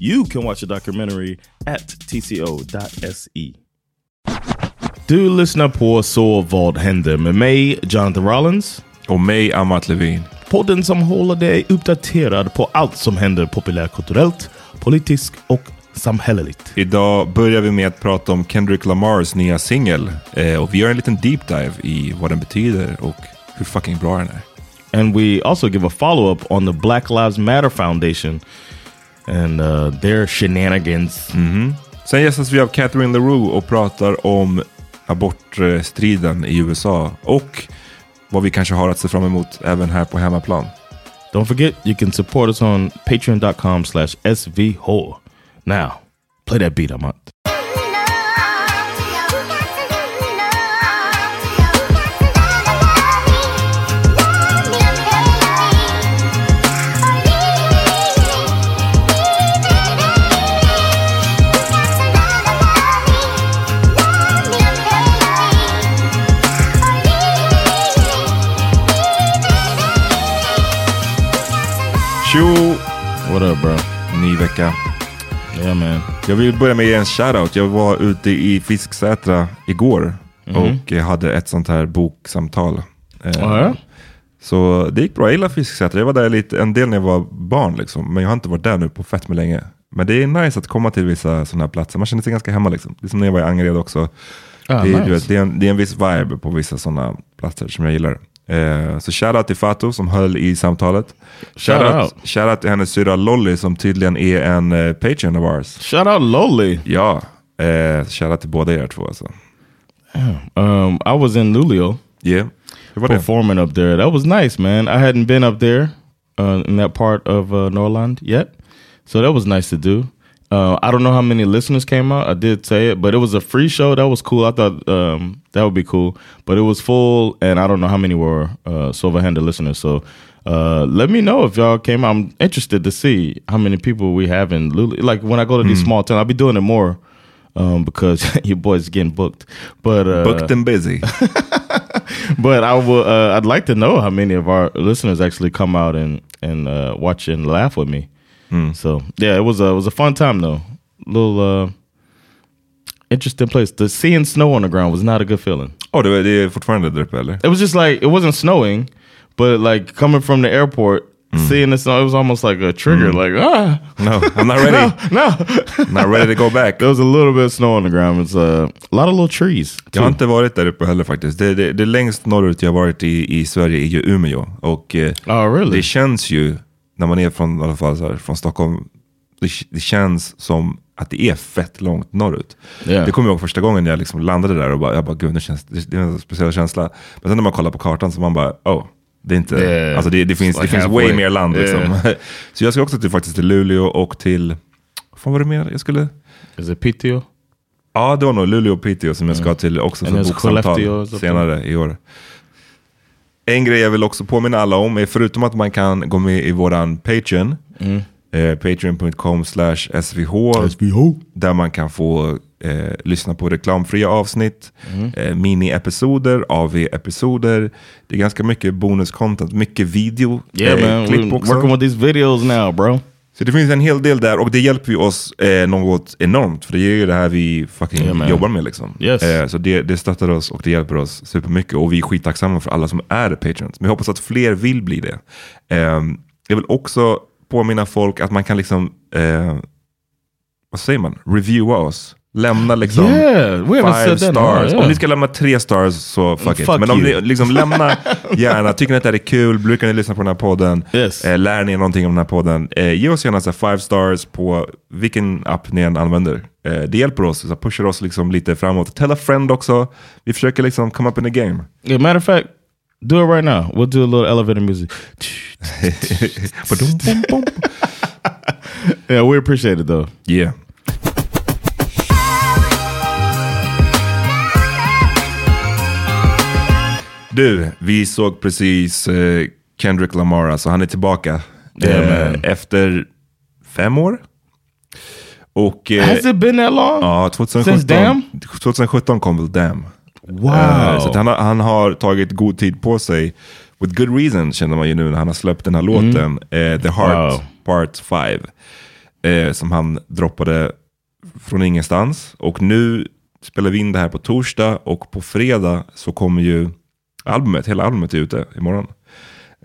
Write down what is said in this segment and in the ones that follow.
You can watch the documentary at tco.se. Du lyssnar på Så vad händer med mig, Jonathan Rollins. Och mig, Amat Levin. Podden som håller dig uppdaterad på allt som händer populärkulturellt, politiskt och samhälleligt. Idag börjar vi med att prata om Kendrick Lamars nya singel. Eh, och vi gör en liten deep dive i vad den betyder och hur fucking bra den är. And we also give a follow-up on the Black Lives Matter Foundation and uh, their shenanigans. Sen gästas vi av Catherine LaRue och pratar om abortstriden i USA och vad vi kanske har att se fram emot även här på hemmaplan. Don't forget, you can support us on patreon.com slash svh. Now, play that beat, Amat. Ny vecka. Man. Jag vill börja med en shoutout. Jag var ute i Fisksätra igår och jag hade ett sånt här boksamtal. Eh, Ja, ja. Så det gick bra. Jag gillar Fisksätra. Jag var där lite, en del när jag var barn liksom. Men jag har inte varit där nu på fett med länge. Men det är nice att komma till vissa sådana här platser. Man känner sig ganska hemma liksom. Det är som när jag var i Angered också. Ah, det, är, nice. vet, det, är en, det är en viss vibe på vissa sådana platser som jag gillar. Eh, så shoutout till Fatou som höll i samtalet. Shoutout Shout shoutout till hennes syrra Lolly som tydligen är en uh, Patreon of ours. Shout out Loli. Ja, eh, shoutout till båda er två alltså. Um, I was in Luleå Yeah. Performing up there. That was nice, man. I hadn't been up there uh, in that part of uh, Norrland yet, so that was nice to do. Uh, I don't know how many listeners came out. I did say it, but it was a free show. That was cool. I thought um, that would be cool. But it was full, and I don't know how many were uh, silver-handed listeners. So uh, let me know if y'all came. I'm interested to see how many people we have in Lulu. Like when I go to these small towns, I'll be doing it more um, because your boy's getting booked. But uh, Booked and busy. but I will. Uh, I'd like to know how many of our listeners actually come out and and uh, watch and laugh with me. So yeah, it was a it was a fun time though. Little uh, interesting place. The seeing snow on the ground was not a good feeling. Oh, det, det är fortfarande där uppe eller? It was just like it wasn't snowing, but like coming from the airport, seeing the snow, it was almost like a trigger. Like ah, No, I'm not ready. no. not ready to go back. There was a little bit of snow on the ground. It's uh, a lot of little trees. Jag har inte varit där uppe heller faktiskt. Det, det, det längst norrut jag varit i, i Sverige är ju Umeå. Och eh, Oh, really? det känns ju, när man är från, i alla fall här, från Stockholm, det, det känns som att det är fett långt norrut. Yeah. Det kommer jag ihåg första gången jag liksom landade där och bara, jag bara, gud, det, känns, det, det är en speciell känsla. Men sen när man kollar på kartan så man bara, oh, det är inte, Yeah. alltså det, det finns, det finns way mer land liksom. Yeah. så jag ska också till, faktiskt till Luleå och till, vad var det mer jag skulle? Is it Piteå? Ja, det var nog Luleå och Piteå som jag ska till också för boksamtal senare i år. En grej jag vill också påminna alla om är förutom att man kan gå med i våran Patreon, Mm. eh, patreon.com slash svh, där man kan få eh, lyssna på reklamfria avsnitt, Mm. eh, mini-episoder, AV-episoder. Det är ganska mycket bonus-content, mycket video, Yeah, eh, man. klipp We're också. working with these videos now, bro. Så det finns en hel del där och det hjälper ju oss eh, något enormt. För det är ju det här vi fucking Yeah, jobbar med liksom. Yes. Eh, så det, det stöttar oss och det hjälper oss supermycket. Och vi är skittacksamma för alla som är patrons. Men jag hoppas att fler vill bli det. Eh, jag vill också påminna folk att man kan liksom, eh, vad säger man, reviewa oss. Lämna liksom Yeah, five stars. yeah. Om ni ska lämna tre stars så fuck, it. Fuck Men om you. ni liksom lämna gärna, tycker ni att det här är kul, brukar ni lyssna på den här podden, Yes. eh, lär ni er någonting om den här podden, eh, ge oss gärna så five stars på vilken app ni än använder. Eh, det hjälper oss, så pushar oss liksom lite framåt. Tell a friend också. Vi försöker liksom come up in the game. Yeah, matter of fact, do it right now. We'll do a little elevator music. Yeah, we appreciate it though. yeah. Du, vi såg precis eh, Kendrick Lamar, alltså han är tillbaka. Eh, efter fem år. Och, eh, Has it been that long? Ja, Since 2017, Damn? 2017 kom väl Damn. Wow. Eh, så han, har, han har tagit god tid på sig. With good reason känner man ju nu när han har släppt den här låten. eh, The Heart Mm. Wow. Part 5. Eh, som han droppade från ingenstans. Och nu spelar vi in det här på torsdag och på fredag så kommer ju albumet, hela albumet är ute imorgon.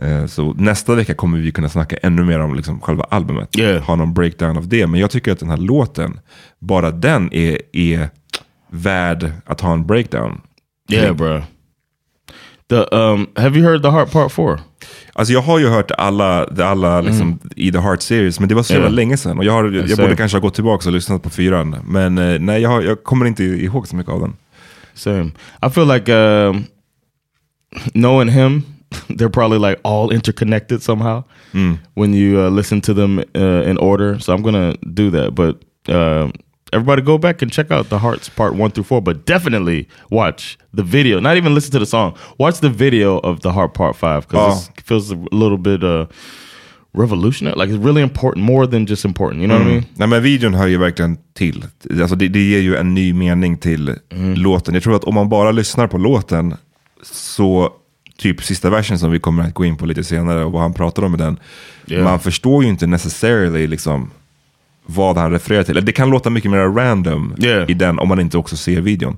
Eh, Så nästa vecka kommer vi kunna snacka ännu mer om liksom själva albumet. Yeah. Ha någon breakdown av det. Men jag tycker att den här låten, bara den är, är värd att ha en breakdown. Yeah, bro. The um, have you heard the Heart Part Four? Alltså jag har ju hört alla, alla liksom, i The Heart Series, men det var så jävla Mm. Yeah. länge sedan. Och jag, har, jag same. borde kanske ha gått tillbaka och lyssnat på fyran. Men eh, nej, jag, har, jag kommer inte ihåg så mycket av den. Same. I feel like um, knowing him, they're probably like all interconnected somehow when you uh, listen to them uh, in order. So I'm gonna do that. But uh, everybody, go back and check out the Hearts Part One through Four. But definitely watch the video. Not even listen to the song. Watch the video of the Heart Part Five because it feels a little bit uh, revolutionary. Like it's really important, more than just important. You know what I mean? Nej men videon hör ju verkligen till. Alltså det, det ger ju en ny mening till låten. Jag tror att om man bara lyssnar på låten så typ sista versen som vi kommer att gå in på lite senare och vad han pratar om i den. Yeah. Man förstår ju inte necessarily liksom vad han refererar till. Det kan låta mycket mer random Yeah. i den om man inte också ser videon.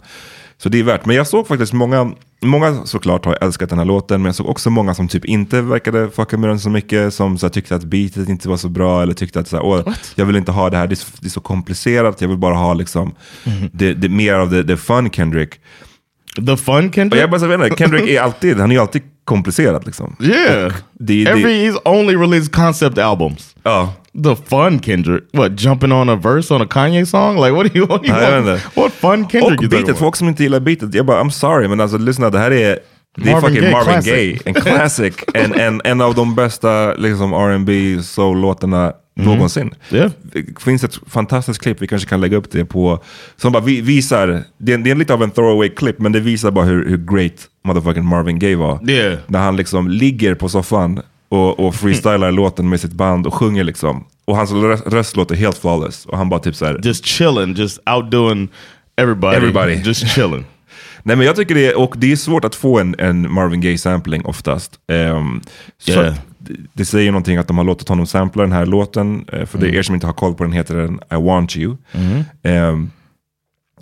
Så det är värt. Men jag såg faktiskt många, många såklart har älskat den här låten, men jag såg också många som typ inte verkade fucka med den så mycket, som så här, tyckte att beatet inte var så bra, eller tyckte att så här, Åh, jag vill inte ha det här, det är, så, det är så komplicerat, jag vill bara ha liksom, det, det, mer av det, det fun Kendrick. The fun Och Kendrick. jag bara inte, Kendrick är alltid, han är alltid komplicerad liksom. yeah. Det, Every det, he's only released concept albums. ja. The fun Kendrick. What, jumping on a verse on a Kanye song? Like what do you, what do you want? What fun Kendrick Och beatet, folk som inte gillar beatet, jag bara I'm sorry, men alltså lyssna, det här är Det är Marvin fucking Gaye, Marvin classic. Gaye, en classic. en, en, en av de bästa liksom, R&B soul-låtarna någonsin. Yeah. Det finns ett fantastiskt klipp, vi kanske kan lägga upp det på, som bara vi, visar, det är, det är lite av en throwaway klipp, men det visar bara hur, hur great motherfucking Marvin Gaye var. Yeah. När han liksom ligger på soffan och, och freestylar låten med sitt band och sjunger liksom. Och hans röst, röst låter helt flawless. Och han bara typ såhär, Just chilling, just outdoing everybody. Everybody. Just chilling. Nej men jag tycker det är, och det är svårt att få en, en Marvin Gaye-sampling oftast. Ehm, så Yeah. det, det säger någonting att de har låtit honom sampla den här låten. eh, För det Mm. er som inte har koll på den heter den I want you. Ehm,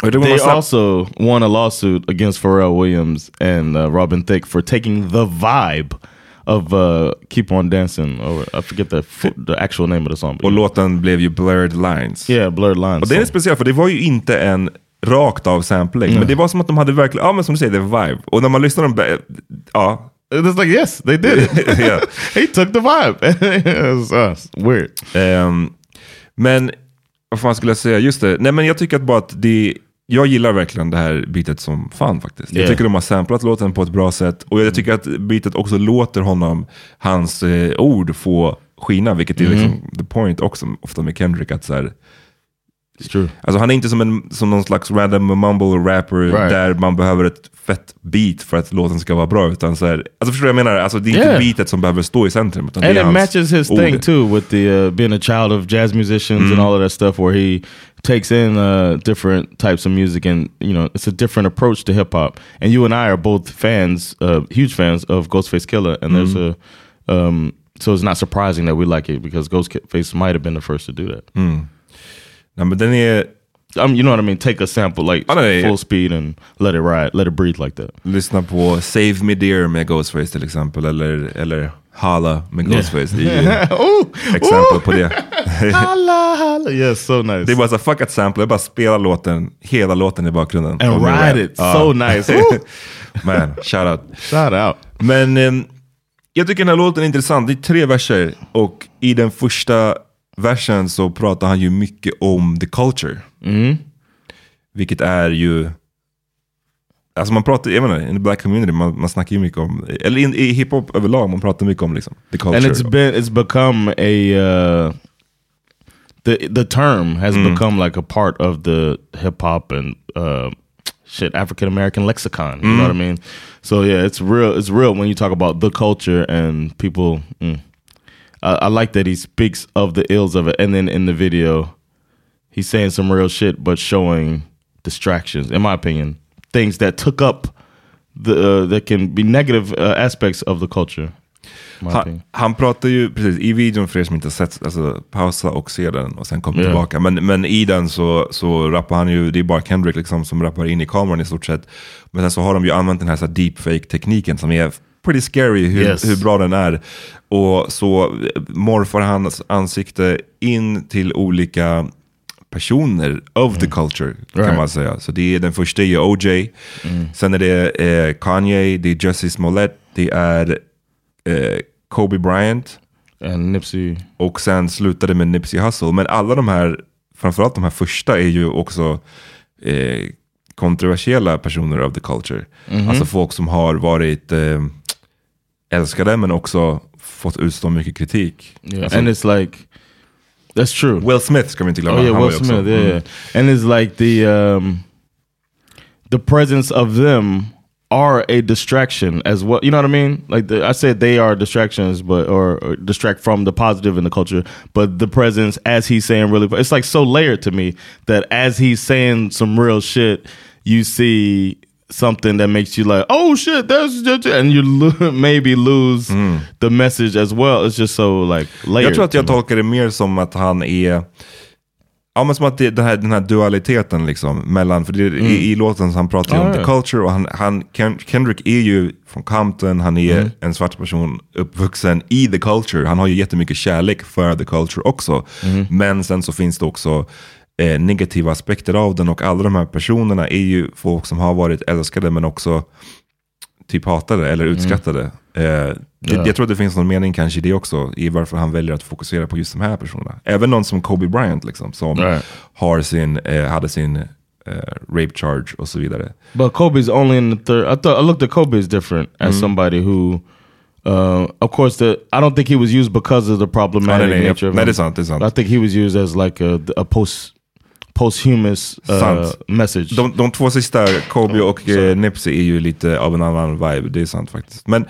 det var They also won a lawsuit against Pharrell Williams and uh, Robin Thicke for taking the vibe of uh, Keep On Dancing. Or I forget the the actual name of the song. och låten blev ju Blurred Lines. yeah, Blurred Lines. Och det är speciellt för det var ju inte en rakt av sampling. Men det var som att de hade verkligen, ja men som du säger, det är vibe. Och när man lyssnar på dem, ja. It's like yes, they did it. Yeah. he took the vibe. it's uh, weird. Ehm, men vad fan skulle jag säga? Just det, nej men jag tycker att bara att det jag gillar verkligen det här bitet som fan faktiskt. Jag Yeah. tycker de har samplat låten på ett bra sätt. Och jag tycker att bitet också låter honom, hans eh, ord få skina. Vilket är liksom the point också ofta med Kendrick. Att så här. Alltså han är inte som, en, som någon slags random mumble rapper Right. där man behöver ett fett beat för att låten ska vara bra. Utan så här, alltså förstår du vad jag menar? Alltså det är inte Yeah. beatet som behöver stå i centrum. Utan and det är it matches his ord. thing too with the uh, being a child of jazz musicians and all of that stuff where he takes in uh, different types of music and you know it's a different approach to hip hop and you and I are both fans uh, huge fans of Ghostface Killer and there's a um, so it's not surprising that we like it because Ghostface might have been the first to do that Nej, men den är, um, you know what I mean take a sample like Oh, yeah, yeah. full speed and let it ride let it breathe like that lyssna på Save Me Dear med Ghostface till exempel. Eller, eller Hala med Ghostface. Det är ju oh exempel på det. holla, holla. yes so nice Det är bara så fuck att sample, bara spela låten, hela låten i bakgrunden. and ride it Ja. so nice! Man, shout out. shout out Men ehm, jag tycker den här låten är intressant. Det är tre verser och i den första versen så pratar han ju mycket om the culture. Vilket är ju... Alltså man pratar, jag menar, in the black community, man, man snackar ju mycket om, eller in, i hiphop överlag, man pratar mycket om liksom, the culture. and it's been it's become a uh, the the term has become like a part of the hip hop and uh, shit African American lexicon. You know what I mean? So yeah, it's real. It's real when you talk about the culture and people. Mm. I, I like that he speaks of the ills of it, and then in the video, he's saying some real shit, but showing distractions. In my opinion, things that took up the uh, that can be negative uh, aspects of the culture. Han, han pratar ju, precis, i videon för er som inte har sett, alltså pausa och se den och sen kom Ja. tillbaka. Men, men i den så, så rappar han ju, det är bara Kendrick liksom som rappar in i kameran i stort sett. Men sen så har de ju använt den här, så här deepfake-tekniken som är pretty scary hur, Yes. hur bra den är. Och så eh, morfar hans ansikte in till olika personer of the culture kan Right. man säga. Så det är, den första är OJ, sen är det eh, Kanye, det är Jussie Smollett, det är eh, Kobe Bryant and Nipsey. och sen slutade med Nipsey Hussle. Men alla de här, framförallt de här första är ju också eh, kontroversiella personer of the culture. Alltså folk som har varit eh, älskade men också fått utstå mycket kritik. Yeah, Alltså, and it's like that's true. Will Smith ska vi inte glömma. oh yeah, han Will Smith. Yeah, mm. and it's like the um, the presence of them are a distraction as well. You know what I mean? Like the, I said, they are distractions, but or, or distract from the positive in the culture. But the presence, as he's saying, really, it's like so layered to me that as he's saying some real shit, you see something that makes you like, oh shit, that's just, and you lo- maybe lose the message as well. It's just so like layered. Jag tror att jag tolkar det mer som att han är Ja men som att det, den, här, den här dualiteten liksom mellan, för det, i, i låten så han pratar ju Ah, om the ja. culture och han, han, Ken, Kendrick är ju från Compton, han är en svart person uppvuxen i the culture. Han har ju jättemycket kärlek för the culture också. Men sen så finns det också eh, negativa aspekter av den och alla de här personerna är ju folk som har varit älskade men också typ hatade eller utskattade. Eh, det, Ja. Jag tror att det finns någon mening kanske i det också, i varför han väljer att fokusera på just de här personerna. Även någon som Kobe Bryant liksom, som Right. har sin, eh, hade sin eh, rape charge och så vidare. But Kobe's only in the third. I thought I looked at Kobe as different as Mm-hmm. somebody who, uh, of course, the I don't think he was used because of the problematic nej, nej, nature of nej, det är sant, det är sant. I think he was used as like a, a post posthumous uh, message. De, de två sista, Kobe och eh, Nipsey, är ju lite av en annan vibe. Det är sant faktiskt. Men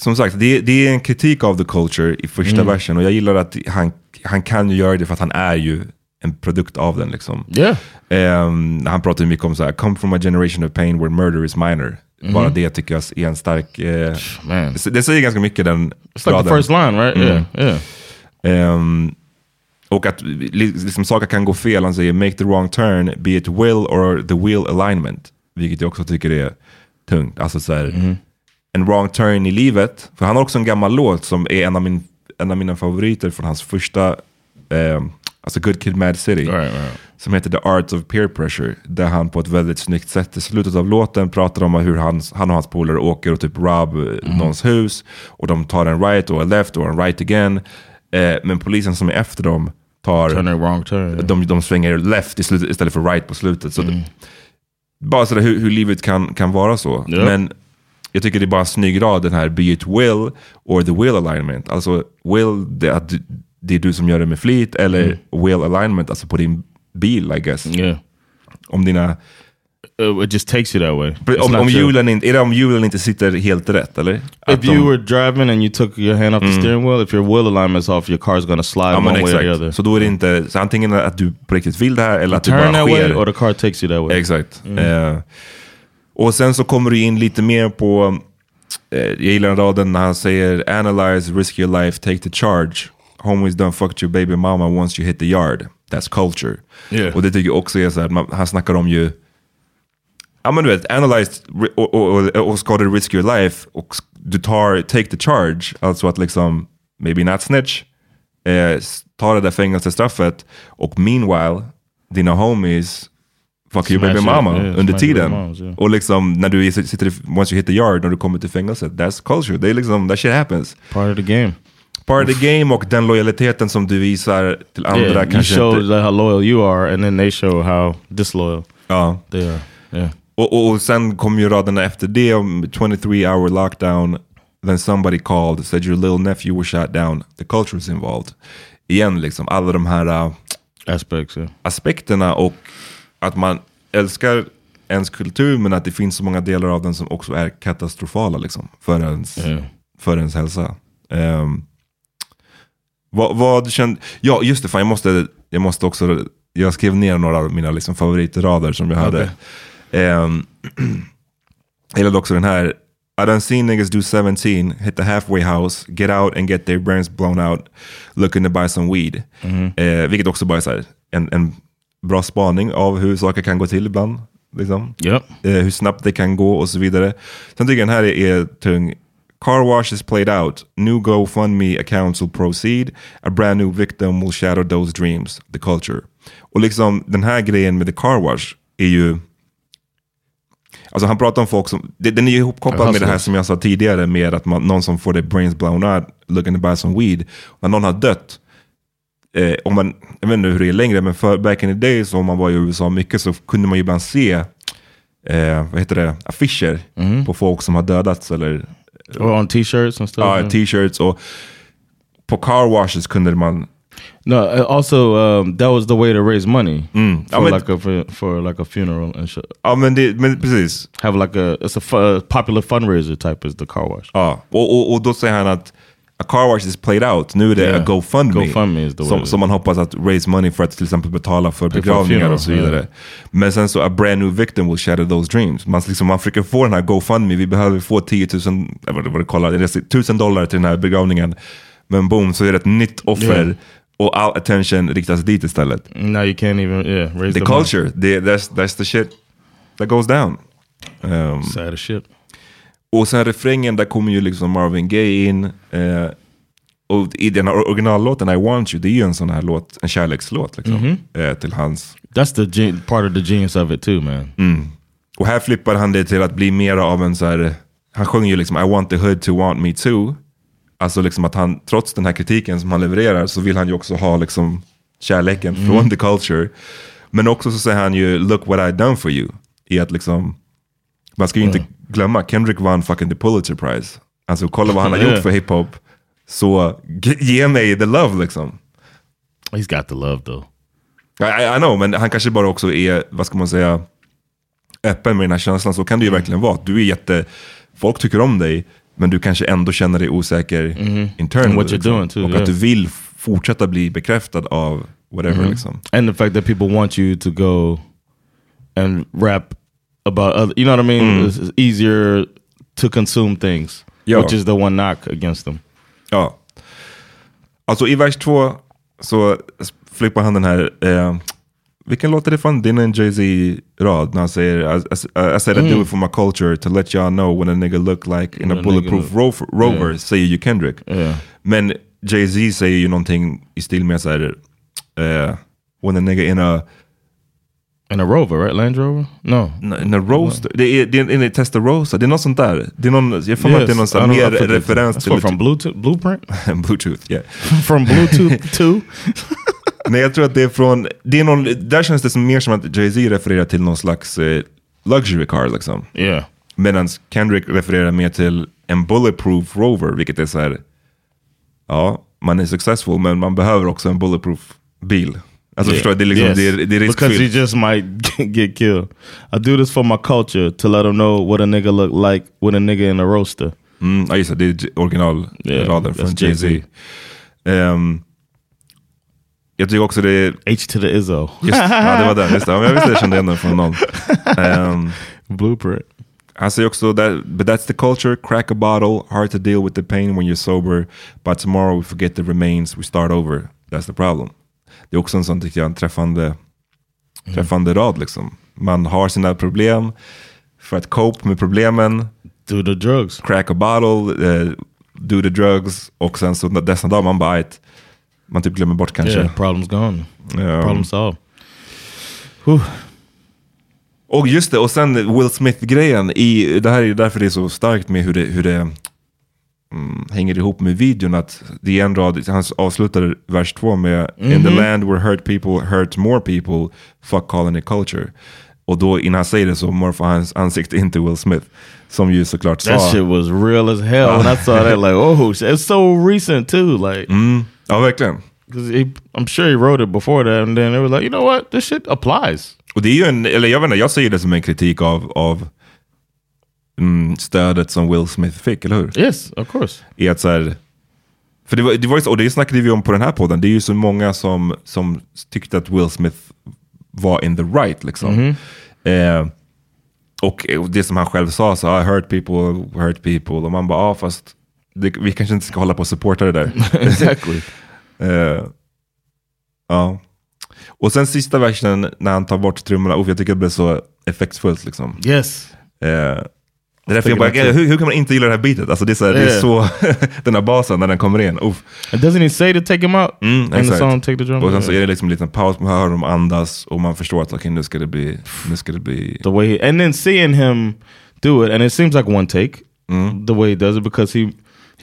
som sagt, det, det är en kritik av the culture i första Mm. versen. Och jag gillar att han, han kan ju göra det för att han är ju en produkt av den. Liksom. yeah. Ehm, han pratar mycket om så här, come from a generation of pain where murder is minor. Mm-hmm. Bara det tycker jag är en stark... Eh, Man. det säger ganska mycket den It's like the raden. first line, right? Mm. Yeah, yeah. Ehm, och att li- liksom, saker kan gå fel. Han säger make the wrong turn, be it will or the wheel alignment. Vilket jag också tycker är tungt. Alltså så här, en wrong turn i livet. För han har också en gammal låt som är en av, min, en av mina favoriter från hans första, ehm, alltså Good Kid Mad City. Right, right. Som heter The Art of Peer Pressure. Där han på ett väldigt snyggt sätt i slutet av låten pratar om hur han, han och hans polare åker och typ rob eh, någons hus. Och de tar en right och en left och en right again. Eh, men polisen som är efter dem tar Turn a wrong turn. de, de svänger left slutet, istället för right på slutet. Så det, bara sådär hur, hur livet kan, kan vara så. Ja. Men jag tycker det är bara en snygg rad den här be it will or the will alignment. Alltså will, det, att du, det är du som gör det med flit, eller will alignment, alltså på din bil I guess. Yeah. Om dina... Uh, it just takes you that way. Om, om hjulen inte, är det om hjulen inte sitter helt rätt eller? If you were driving and you took your hand off the steering wheel, if your wheel alignment's off, your car's gonna slide ja, one way or the other. Så då är det inte, så antingen att du på riktigt vill det här eller att Turn bara that way sker. or the car takes you that way. Exakt. Eh, och sen så kommer du in lite mer på, eh, jag gillar raden när han säger analyze, risk your life, take the charge. Homies done fucked your baby mama once you hit the yard. That's culture. Yeah. Och det tycker jag också är så här, man, han snackar om ju, ja men du vet, analyze ri- och, och, och, och ska du risk your life och du tar, take the charge, alltså att liksom, maybe not snitch, eh, ta det där fängelsestraffet och meanwhile, dina homies fuck your baby mama yeah, under tiden. moms, yeah. Och liksom när du sitter, once you hit the yard, när du kommer till fängelset, that's culture. Det är liksom, that shit happens. Part of the game. Part of the game och den lojaliteten som du visar till andra Yeah, you kanske show inte... how loyal you are, and then they show how disloyal Ja. they are. Yeah. Och, och, och sen kom ju raderna efter det om 23 hour lockdown. Then somebody called, said your little nephew was shot down. The culture is involved. Igen liksom, alla de här uh, Aspects. Yeah. aspekterna och att man älskar ens kultur men att det finns så många delar av den som också är katastrofala liksom, för, ens, Yeah. för ens hälsa. Um, vad, vad kände, ja just det, fan, jag, måste, jag måste också, jag skrev ner några av mina liksom, favoritrader som jag hade. Um, jag gillade också den här, I done seen niggas do 17, hit the halfway house, get out and get their brains blown out, looking to buy some weed. Eh, vilket också bara är en, en bra spaning av hur saker kan gå till ibland. Liksom. Yep. Eh, hur snabbt det kan gå och så vidare. Sen tycker jag den här är, är tung. Car wash is played out. New GoFundMe accounts will proceed. A brand new victim will shadow those dreams. The culture. Och liksom den här grejen med the car wash är ju... Alltså han pratar om folk som... det- Den är ju ihopkopplad med det här som jag sa tidigare med att man, någon som får their brains blown out looking to buy some weed. När någon har dött, eh, om man, jag vet inte hur det är längre, men för back in the days om man var i USA mycket så kunde man ju ibland se eh, vad heter det, affischer på folk som har dödats. Eller Or on t-shirts and stuff. ja, t-shirts. Och på car washes kunde man... No, uh, also um, that was the way to raise money Mm. for I mean- like a for, for like a funeral and shit. Ja men, det, men precis. Have like a it's a fu- popular fundraiser type is the car wash. Ja. Och, och, och då säger han att a car wash is played out. Nu är det Yeah. a GoFundMe. GoFundMe is the som, som man hoppas att raise money för att till exempel betala för begravningar och så vidare. yeah. Men sen så a brand new victim will shatter those dreams. Man, liksom, man försöker få den här GoFundMe, vi behöver få 10 000, jag vet inte vad det kollar, det 1000 dollar till den här begravningen. Men boom, så är det ett nytt offer Yeah. Och all attention riktas dit istället. Now you can't even yeah raise The the culture, the, that's, that's the shit that goes down. Um, Sad as shit. och sen refrängen, där kommer ju liksom Marvin Gaye in. Eh, och i den här originallåten I want you, det är ju en sån här låt, en kärlekslåt liksom, eh, till hans. That's the part of the genius of it too, man. Och här flippar han det till att bli mer av en så här, han sjunger ju liksom I want the hood to want me too. Alltså liksom att han, trots den här kritiken som han levererar, så vill han ju också ha liksom kärleken från the culture. Men också så säger han ju look what I done for you. I att liksom, man ska ju inte glömma, Kendrick vann fucking the Pulitzer Prize. Alltså kolla vad han har gjort för hiphop. Så ge, ge mig the love liksom. He's got the love though. I, I, I know, men han kanske bara också är, vad ska man säga, öppen med den här känslan. Så kan det ju verkligen vara. Du är jätte, folk tycker om dig, men du kanske ändå känner dig osäker internally. Mm-hmm. And what you're doing too, Och yeah. att du vill fortsätta bli bekräftad av whatever Mm-hmm. liksom. And the fact that people want you to go and rap about other, you know what I mean? It's, it's easier to consume things, Yeah. which is the one knock against them. Ja. Alltså i vers två så flippar han den här, eh, vilken låt är det från? Är en Jay-Z-rad när han säger I, I, I said I do it for my culture to let y'all know when a nigga look like in When a bulletproof nigga rover, rover säger ju Kendrick. Yeah. Men Jay-Z säger ju någonting i stil med såhär, eh, when a nigga in a In a Rover, right? Land Rover? No. in a roaster, det är, det är en Testarossa, det är något sånt där. Det är någon, jag får mig att det är någon sån mer referens That's till what, from Bluetooth, Blueprint? Bluetooth. Yeah. from Bluetooth 2? Nej, jag tror att det är från, det är någon, där känns det som mer som att Jay-Z refererar till någon slags eh, luxury car liksom. Yeah. Medan Kendrick refererar mer till en bulletproof rover, vilket är så här, ja, man är successful men man behöver också en bulletproof bil. Alltså förstår du, det är, liksom, Yes. det är, det är Because you riskfyllt. just might get killed. I do this for my culture to let them know what a nigga look like with a nigga in a roaster. Mm, ja, just det, det är Yeah, originalraden från that's Jay-Z. Jay-Z. Jag tycker också det är, H to the Izzo. just, ja det var den, just det. Ja, jag visste jag kände igen den från någon. Ehm, Blueprint. Han säger också that, but that's the culture, crack a bottle, hard to deal with the pain when you're sober, but tomorrow we forget the remains, we start over. That's the problem. Det är också en sån, tycker jag, en träffande, träffande rad liksom. Man har sina problem, för att cope med problemen, Do the drugs. crack a bottle, eh, do the drugs, och sen så dessa dagar man bara, "Ajt." Man typ glömmer bort kanske. Yeah, problem's gone. Ja. Problem solved. Whew. Och just det, och sen Will Smith-grejen. i Det här är därför det är så starkt med hur det, hur det mm, hänger ihop med videon. Att det är en rad, han avslutar vers två med In the land where hurt people hurt more people, fuck it culture. Och då innan han säger det så morfar hans ansikte inte Will Smith. Som ju såklart That sa... shit was real as hell when I saw that. Like, oh, shit. it's so recent too. Like, Mm, ja, verkligen. because I'm sure he wrote it before that, and then they were like, you know what, this shit applies. Och det är ju en, eller jag vet inte, jag ser det som en kritik av, av mm, stödet som Will Smith fick, eller hur? Yes, of course. i att så här, för det var, det var ju och det snackade vi om på den här podden, det är ju så många som, som tyckte att Will Smith var in the right liksom. Eh, och det som han själv sa, så I hurt people, hurt people, och man bara, ah, fast det, vi kanske inte ska hålla på och supporta det där. exactly. Eh, ja. Och sen sista versen när han tar bort trummorna, oh, jag tycker det blev så effektfullt liksom. Yes. Eh, det är därför jag bara, hur, hur kan man inte gilla det här beatet? Alltså det är så, här, det är Yeah. så den här basen när den kommer in. Uff. And doesn't he say to take him out Mm, the exakt. song Take the Drum? Och sen så är det liksom en liten paus, man hör dem andas och man förstår att okay, nu ska det bli, nu ska det bli... the way he, and then seeing him do it, and it seems like one take the way he does it because he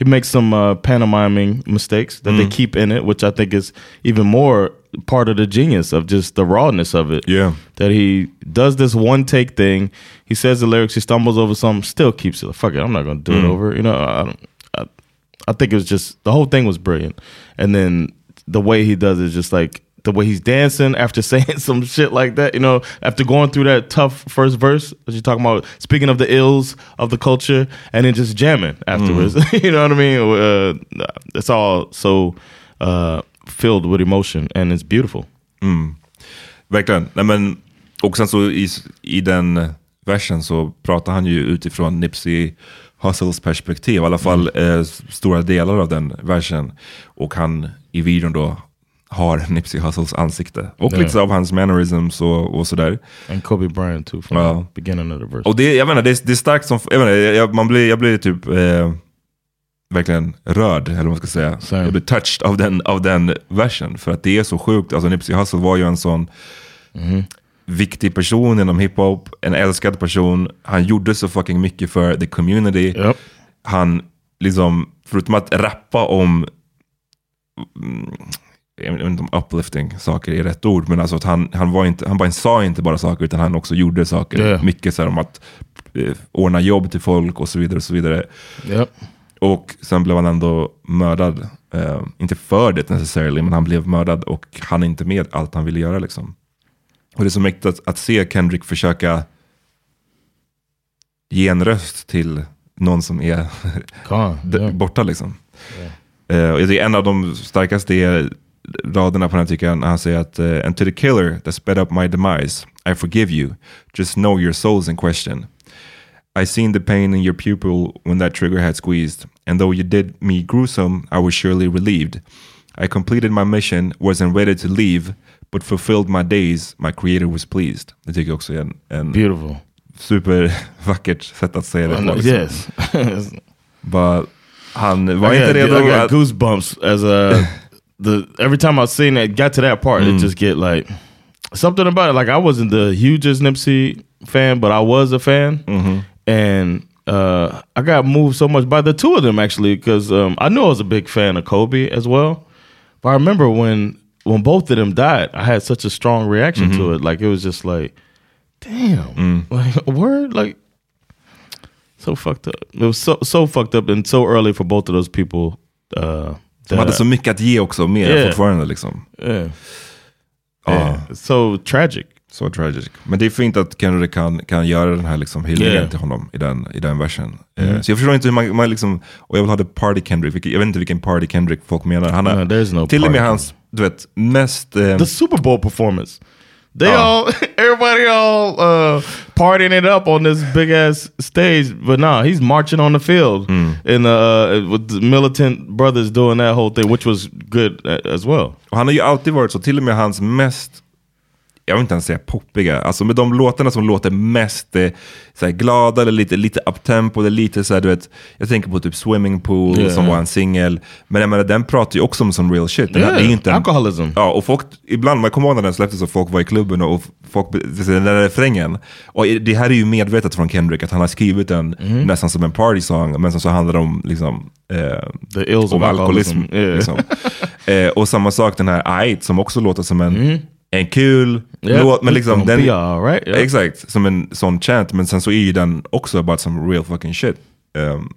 he makes some uh, pantomiming mistakes that they keep in it, which I think is even more part of the genius of just the rawness of it. Yeah. That he does this one take thing. He says the lyrics, he stumbles over something, still keeps it. Fuck it, I'm not gonna do it over. You know, I don't. I, I think it was just the whole thing was brilliant, and then the way he does it, is just like the way he's dancing after saying some shit like that. You know, after going through that tough first verse that you're talking about, speaking of the ills of the culture, and then just jamming afterwards. you know what I mean? Uh, it's all so uh, filled with emotion, and it's beautiful. Verkligen. Nej, men, och sen så i, i den versen så pratar han ju utifrån Nipsey Hussles perspektiv, i alla fall eh, stora delar av den versen. Och han i videon då har Nipsey Hussles ansikte. Och lite så av hans mannerisms och, och sådär. And Kobe Bryant too from Wow. the beginning of the verse. Och det, jag menar, det, är- det är starkt som, jag menar, jag, man blir, jag blir typ eh, verkligen rörd, eller vad man ska säga. Same. Jag blir touched av den, av den versen. För att det är så sjukt, alltså Nipsey Hussle var ju en sån viktig person inom hiphop, en älskad person. Han gjorde så fucking mycket för the community. Yep. Han, liksom, förutom att rappa om mm, jag vet inte om uplifting saker är rätt ord, men alltså att han, han, var inte, han bara sa inte bara saker, utan han också gjorde saker. Yeah. Mycket så här om att eh, ordna jobb till folk och så vidare. Och så vidare. Yep. Och sen blev han ändå mördad. Eh, inte för det necessarily, men han blev mördad och han är inte med allt han ville göra. Liksom. Och det är så mäktigt att, att se Kendrick försöka ge en röst till någon som är Gone. d- Yeah. borta. Liksom. Och jag tycker en av de starkaste är raderna på den här tycker jag, när han säger att eh, And to the killer that sped up my demise, I forgive you. Just know your soul's in question. I seen the pain in your pupil when that trigger had squeezed, and though you did me gruesome, I was surely relieved. I completed my mission, wasn't ready to leave, but fulfilled my days, my creator was pleased. Det tycker jag också är en, en Beautiful. supervackert sätt att säga det på. liksom. Yes. Bara, han var I inte got, redo I got att... goosebumps as a the every time I've seen it, got to that part, Mm. it just get like something about it. Like I wasn't the hugest Nipsey fan, but I was a fan, Mm-hmm. and uh, I got moved so much by the two of them actually because um, I knew I was a big fan of Kobe as well. But I remember when when both of them died, I had such a strong reaction Mm-hmm. to it. Like it was just like, damn, Mm. like a word, like so fucked up. It was so so fucked up and so early for both of those people. Uh, De hade så mycket att ge också, mer Yeah. fortfarande. Liksom. yeah. It's so tragic. så tragic. Men det är fint att Kendrick kan, kan göra den här liksom hyllningen Yeah. till honom i den, i den versen. Eh, Så jag förstår inte hur man, man liksom, och jag vill ha the party Kendrick, vilket, jag vet inte vilken party Kendrick folk menar. Han har, No, no till och med hans, du vet, mest... Eh, The Super Bowl performance. They Oh. all, everybody all uh, partying it up on this big ass stage, but nah, he's marching on the field Hmm. and uh, with the militant brothers doing that whole thing, which was good uh, as well. Han har ju alltid varit så, till och med hans mest, jag vill inte ens säga poppiga, alltså med de låtarna som låter mest eh, så här, glada eller lite, lite uptempo, eller lite så här, du vet, jag tänker på typ Swimming Pool Yeah. som var en singel, men jag menar, den pratar ju också om som real shit. Den här, Yeah, det är inte en, alcoholism. Ja, och folk, ibland, man kommer ihåg när den släpptes och folk var i klubben och folk, den där refrängen. Och det här är ju medvetet från Kendrick, att han har skrivit den Mm-hmm. nästan som en party song, men som så handlar det om liksom, eh, om alkoholism. Yeah. Liksom. eh, och samma sak den här Ait som också låter som en, en kul. Yeah, låt. Men liksom, den, right, yeah. Exakt, som en sån chant. Men sen så är ju den också about some real fucking shit. Um,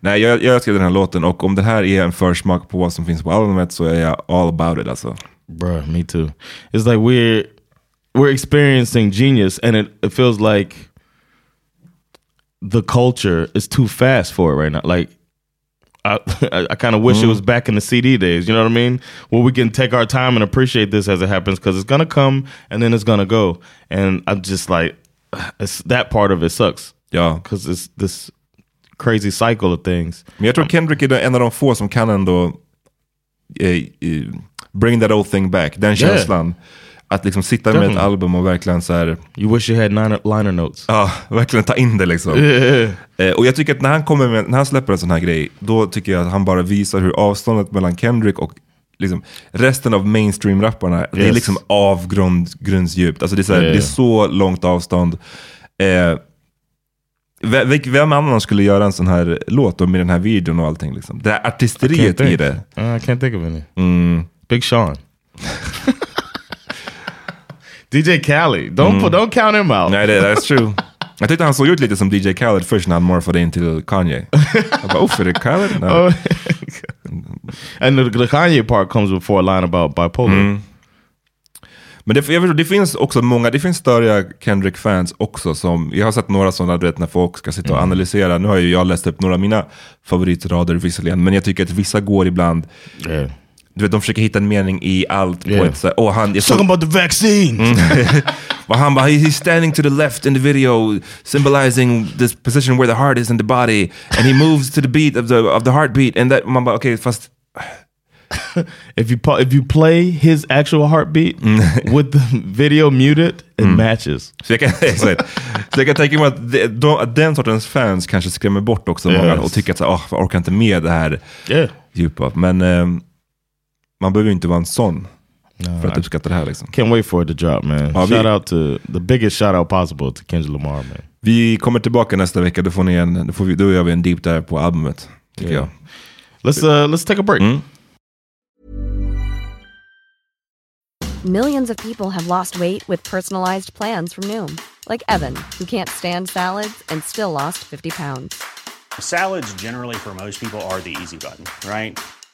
nej, jag, jag älskar den här låten och om det här är en försmak på vad som finns på albumet så är jag all about it alltså. Bruh, me too. It's like we're we're experiencing genius, and it, it feels like the culture is too fast for it right now. Like, I I, kind of wish it was back in the CD days. You know what I mean? Where we can take our time and appreciate this as it happens because it's gonna come and then it's gonna go. And I'm just like, it's that part of it sucks Ja, because it's this crazy cycle of things. men jag tror Kendrick är en av de få som kan ändå eh, bring that old thing back. Den Yeah. Att liksom sitta med ett album och verkligen så här, You wish you had liner notes. Ja, verkligen ta in det liksom. Eh, och jag tycker att när han, kommer med, när han släpper en sån här grej, då tycker jag att han bara visar hur avståndet mellan Kendrick och liksom, resten av mainstream-rapparna, det är Yes. liksom avgrundsdjupt. Alltså det, är så här, Yeah. det är så långt avstånd. Eh, ve- ve- vem annan skulle göra en sån här låt med den här videon och allting? Liksom. Det här artisteriet i det. Uh, I can't think of any. Mm. Big Sean. DJ Khaled. Don't put, don't count him out. Nej, det that's true. Jag tyckte han såg ut lite som DJ Khaled först när han morfade in till Kanye. Jag bara, är det Khaled? No. And the, the Kanye part comes before a line about bipolar. Men det, jag vet, det finns också många, det finns störiga Kendrick-fans också. som Jag har sett några sådana, du vet när folk ska sitta och analysera. Nu har ju jag läst upp några av mina favoritrader visserligen, men jag tycker att vissa går ibland, Yeah. Du vet de försöker hitta en mening i allt på Yeah. ett så åh han, jag Talking about the vaccine. och han bara, he's standing to the left in the video, symbolizing this position where the heart is in the body, and he moves to the beat of the, of the heartbeat, and that, man bara, okej fast if you if you play his actual heartbeat with the video muted, it matches. Så jag kan, exakt. så jag kan tänka mig att, de, att den sortens fans kanske skrämmer bort också många Yes. och tycker att så, oh, jag orkar inte med det här Yeah. djupa. Men ehm, man behöver ju inte vara en sån för att uppskatta det här. Liksom. can't wait for it to drop, man. Ja, vi- shout out to the biggest shout out possible to Kendrick Lamar, man. Vi kommer tillbaka nästa vecka, då får ni en, då, får vi, då gör vi en deep dive på albumet. Tycker Yeah. jag. Let's uh let's take a break. Mm. millions of people have lost weight with personalized plans from Noom, like Evan, who can't stand salads and still lost 50 pounds. Salads, generally, for most people, are the easy button, right?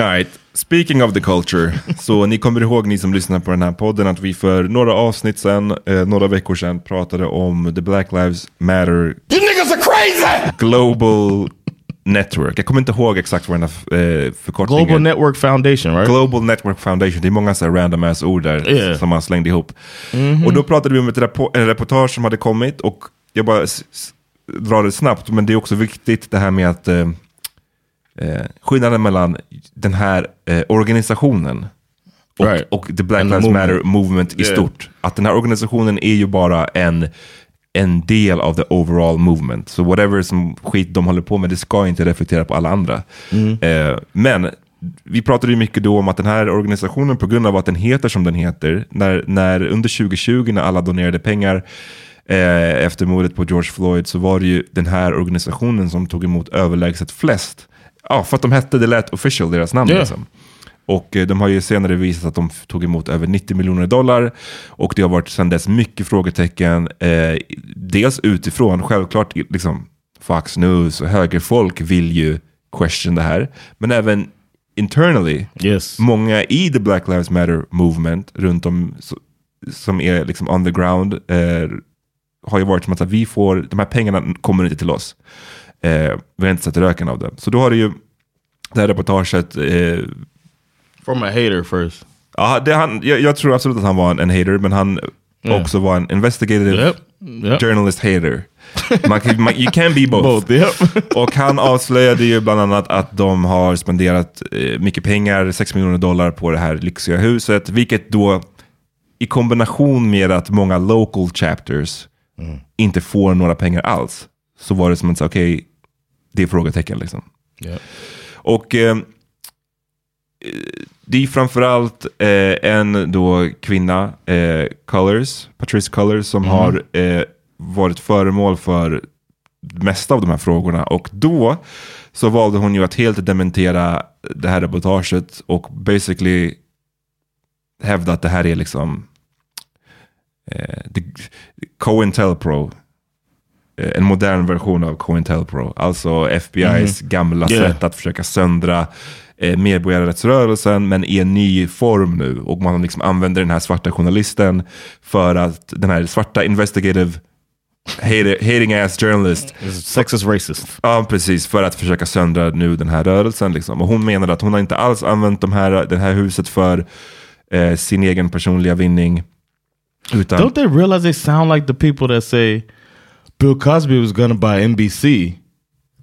Alright, speaking of the culture. Så ni kommer ihåg, ni som lyssnar på den här podden, att vi för några avsnitt sedan, eh, några veckor sedan, pratade om the Black Lives Matter You niggas are crazy! Global Network. Jag kommer inte ihåg exakt vad den här eh, förkortningen Global Network Foundation, right? Global Network Foundation. Det är många så här random ass ord där Yeah. som man slängde ihop. Och då pratade vi om ett en reportage som hade kommit och jag bara drar det snabbt, men det är också viktigt det här med att eh, eh, skillnaden mellan den här eh, organisationen och, Right. och the Black And Lives. Matter movement i Yeah. stort. Att den här organisationen är ju bara en, en del av the overall movement. Så whatever som skit de håller på med, det ska inte reflektera på alla andra. Eh, men vi pratade ju mycket då om att den här organisationen, på grund av att den heter som den heter, när, när under 2020 när alla donerade pengar eh, efter mordet på George Floyd så var det ju den här organisationen som tog emot överlägset flest. Ja, för att de hette, det lät official, deras namn. Yeah. Liksom. Och eh, de har ju senare visat att de tog emot över 90 miljoner dollar. Och det har varit sedan dess mycket frågetecken. Eh, dels utifrån, självklart liksom Fox News och högerfolk vill ju question det här. Men även internally, Yes. många i the Black Lives Matter movement runt om som är liksom on the ground eh, har ju varit som att vi får, de här pengarna kommer inte till oss. Eh, vi har inte sett röken av det. Så då har det ju det här reportaget eh, From a hater first. Ja, det, han, jag, jag tror absolut att han var en, en hater, men han Yeah. också var en investigative Yep. Yep. journalist hater. Man, kan- man, you can be both. Both, yep. Och han avslöjade ju bland annat att de har spenderat eh, mycket pengar, 6 miljoner dollar på det här lyxiga huset, vilket då i kombination med att många local chapters inte får några pengar alls, så var det som att, okej, det är frågetecken liksom. Yep. Och eh, det är framförallt eh, en då kvinna, eh, Colors, Patrice Colors, som har eh, varit föremål för det mesta av de här frågorna. Och då så valde hon ju att helt dementera det här reportaget och basically hävda att det här är liksom eh, COINTELPRO. Eh, En modern version av COINTELPRO. Alltså FBI's gamla Yeah. sätt att försöka söndra eh, medborgarrättsrörelsen men i en ny form nu. Och man liksom använder den här svarta journalisten för att den här svarta investigative hater, hating ass journalist Sexist racist. Ja, precis. För att försöka söndra nu den här rörelsen. Liksom. Och hon menar att hon har inte alls använt de här, det här huset för eh, sin egen personliga vinning. Utan, Don't they realize they sound like the people that say Bill Cosby was going to buy NBC?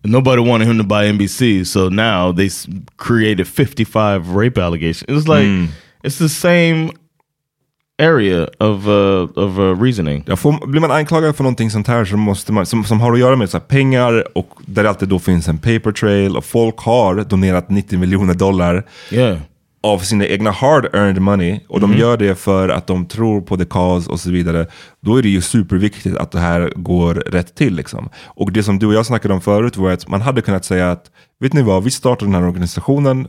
Nobody wanted him to buy NBC, so now they created 55 rape allegations. It's like it's the same area of uh, of uh, reasoning. Ja, får, blir man anklagad för någonting sånt här så måste man, som, som har att göra med så pengar och där det alltid då finns en paper trail och folk har donerat 90 miljoner dollar. Yeah. Av sina egna hard-earned money och de gör det för att de tror på the cause och så vidare, då är det ju superviktigt att det här går rätt till. Liksom. Och det som du och jag snackade om förut var att man hade kunnat säga att, vet ni vad, vi startade den här organisationen,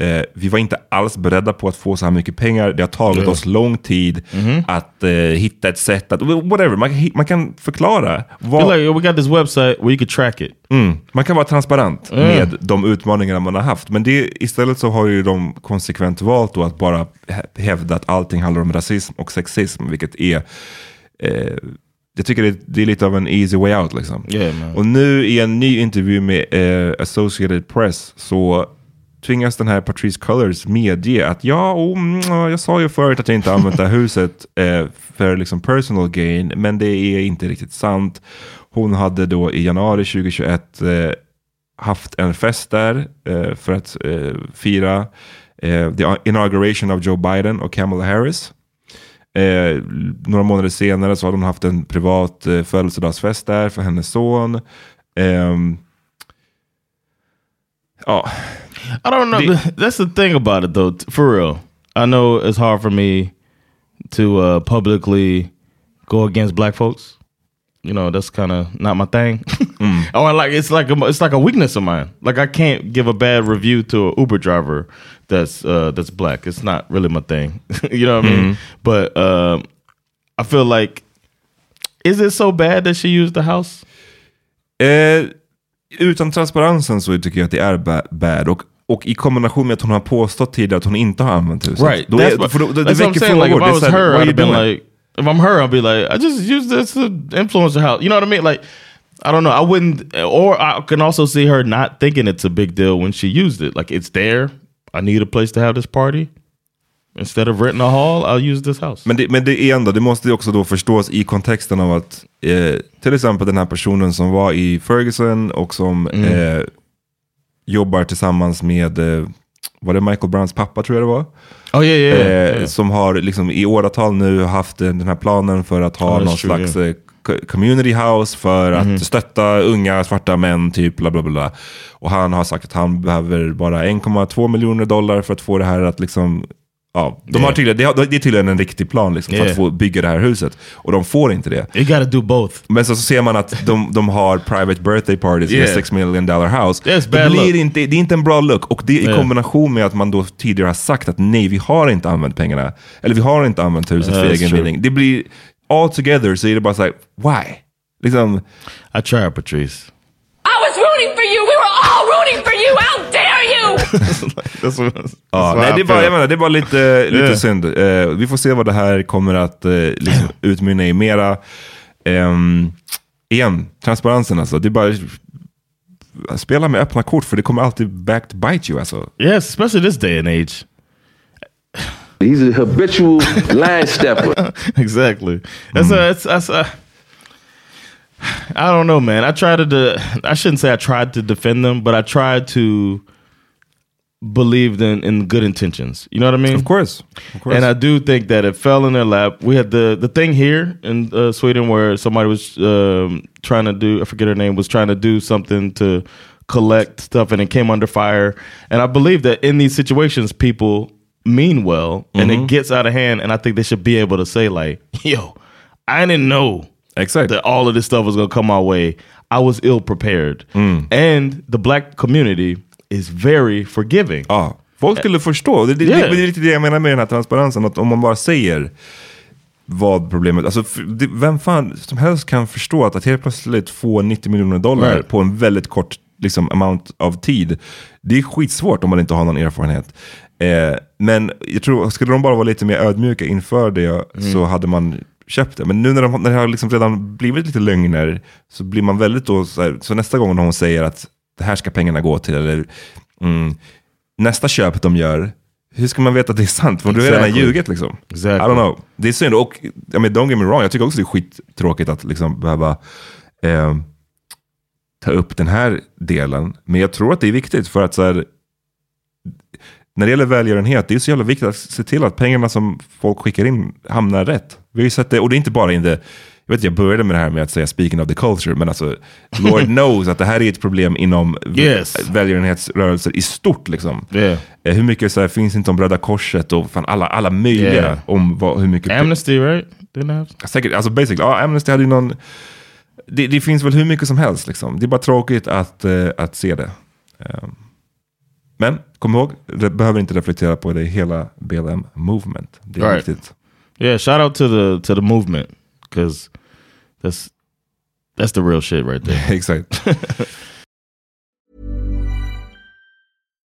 Eh, vi var inte alls beredda på att få så här mycket pengar. Det har tagit oss lång tid att eh, hitta ett sätt att, whatever, man, man kan förklara. Vad, like, we got this website where you could track it. mm, man kan vara transparent med de utmaningarna man har haft. Men det, istället så har ju de konsekvent valt att bara hä- hävda att allting handlar om rasism och sexism, vilket är eh, jag tycker det, det är lite av en easy way out. Liksom. Yeah. Och nu i en ny intervju med eh, Associated Press så tvingas den här Patrice Colors medge att ja, oh, mm, jag sa ju förut att jag inte använt det här huset eh, för liksom personal gain, men det är inte riktigt sant. Hon hade då i januari 2021 eh, haft en fest där eh, för att eh, fira eh, the inauguration av Joe Biden och Kamala Harris. Eh, några månader senare så hade hon haft en privat eh, födelsedagsfest där för hennes son. Ehm, ja, I don't know. The- That's the thing about it, though. For real, I know it's hard for me to uh, publicly go against black folks. You know, that's kind of not my thing. Or like it's like a, it's like a weakness of mine. Like I can't give a bad review to an Uber driver that's uh, that's black. It's not really my thing. you know what I mean? But um, I feel like, is it so bad that she used the house? Eh, utan transparensen så tycker jag att det är ba- bad. Och, och i kombination med att hon har påstått tidigare att hon inte har använt huset. Då är, what- för då, det, that's väcker frågor. Like, if I was her, I'd been doing? like, if I'm her, I'd be like, I just use this to influence the house. You know what I mean? Like, I don't know. I wouldn't, or I can also see her not thinking it's a big deal when she used it. Like, it's there. I need a place to have this party. Instead of renting a hall, I'll use this house. Men det, men det är ändå, det måste ju också då förstås i kontexten av att eh, till exempel den här personen som var i Ferguson och som eh, jobbar tillsammans med, eh, var det Michael Browns pappa tror jag det var? oh yeah, yeah. eh, yeah. Som har liksom i åratal nu haft eh, den här planen för att ha Ja, någon true, slags eh, co- community house för att stötta unga svarta män, typ bla bla, bla. Och han har sagt att han behöver bara 1,2 miljoner dollar för att få det här att liksom Ja, de har tydligen, det, har, det är tydligen en riktig plan liksom, för Yeah. att få bygga det här huset. Och de får inte det. you got to do both. Men så, så ser man att de, de har private birthday parties med Yeah. 6 million dollar house. Det, bad blir look. inte, det är inte en bra look. Och det i Yeah. kombination med att man då tidigare har sagt att nej, vi har inte använt pengarna. Eller vi har inte använt huset för that's egen true. vinning. Det blir, all together så är det bara så här, why? Liksom, I try, Patrice. I was rooting for you. We were all rooting for you. How That's what, that's ja, nej, det, är bara, feel. jag menar, det är bara lite, lite synd. Eh, vi får se vad det här kommer att eh, liksom, utmynna i mera. Ehm, igen, transparensen alltså. Det är bara spela med öppna kort för det kommer alltid back to bite you alltså. Yes, especially this day and age. He's a habitual line stepper. exactly. That's a, it's, that's a, I don't know, man. I tried to. De- I shouldn't say I tried to defend them, but I tried to believe in in good intentions. You know what I mean? Of course. Of course. And I do think that it fell in their lap. We had the the thing here in uh, Sweden where somebody was um, trying to do I forget her name was trying to do something to collect stuff and it came under fire. And I believe that in these situations, people mean well and it gets out of hand. And I think they should be able to say like, "Yo, I didn't know Exakt. that all of this stuff was going to come our way. I was ill prepared." And the black community is very forgiving. Ja, folk skulle förstå. Det, det, Yeah. det, det är lite det jag menar med den här transparensen. Att om man bara säger vad problemet alltså, Vem fan som helst kan förstå att, att helt plötsligt få 90 miljoner dollar Right. på en väldigt kort liksom, amount av tid. Det är skitsvårt om man inte har någon erfarenhet. Eh, men jag tror, skulle de bara vara lite mer ödmjuka inför det så hade man köpt det. Men nu när, de, när det har liksom redan blivit lite lögner så blir man väldigt då, så, här, så nästa gång när hon säger att det här ska pengarna gå till, eller mm, nästa köp de gör, hur ska man veta att det är sant? För du har redan ljugit liksom. Exactly. I don't know. Det är synd. Och I mean, don't get me wrong, jag tycker också det är skittråkigt att liksom behöva eh, ta upp den här delen. Men jag tror att det är viktigt för att så här, när det gäller välgörenhet, det är så jävla viktigt att se till att pengarna som folk skickar in hamnar rätt. Vi har ju sett det, och det är inte bara in the, jag vet jag började med det här med att säga speaking of the culture, men alltså Lord knows att det här är ett problem inom Yes. välgörenhetsrörelser i stort. Liksom. Yeah. Eh, Hur mycket så här, finns inte om Röda Korset och fan alla, alla möjliga Yeah. om vad, hur mycket... Amnesty, right? Didn't have. Säkert, alltså basically, ja, Amnesty hade ju någon... Det, det finns väl hur mycket som helst liksom. Det är bara tråkigt att, eh, att se det. Eh, men kom ihåg, det behöver inte reflektera på det hela BLM movement. Det är Right. viktigt. Yeah, shout out to the to the movement because that's that's the real shit right there. Exakt.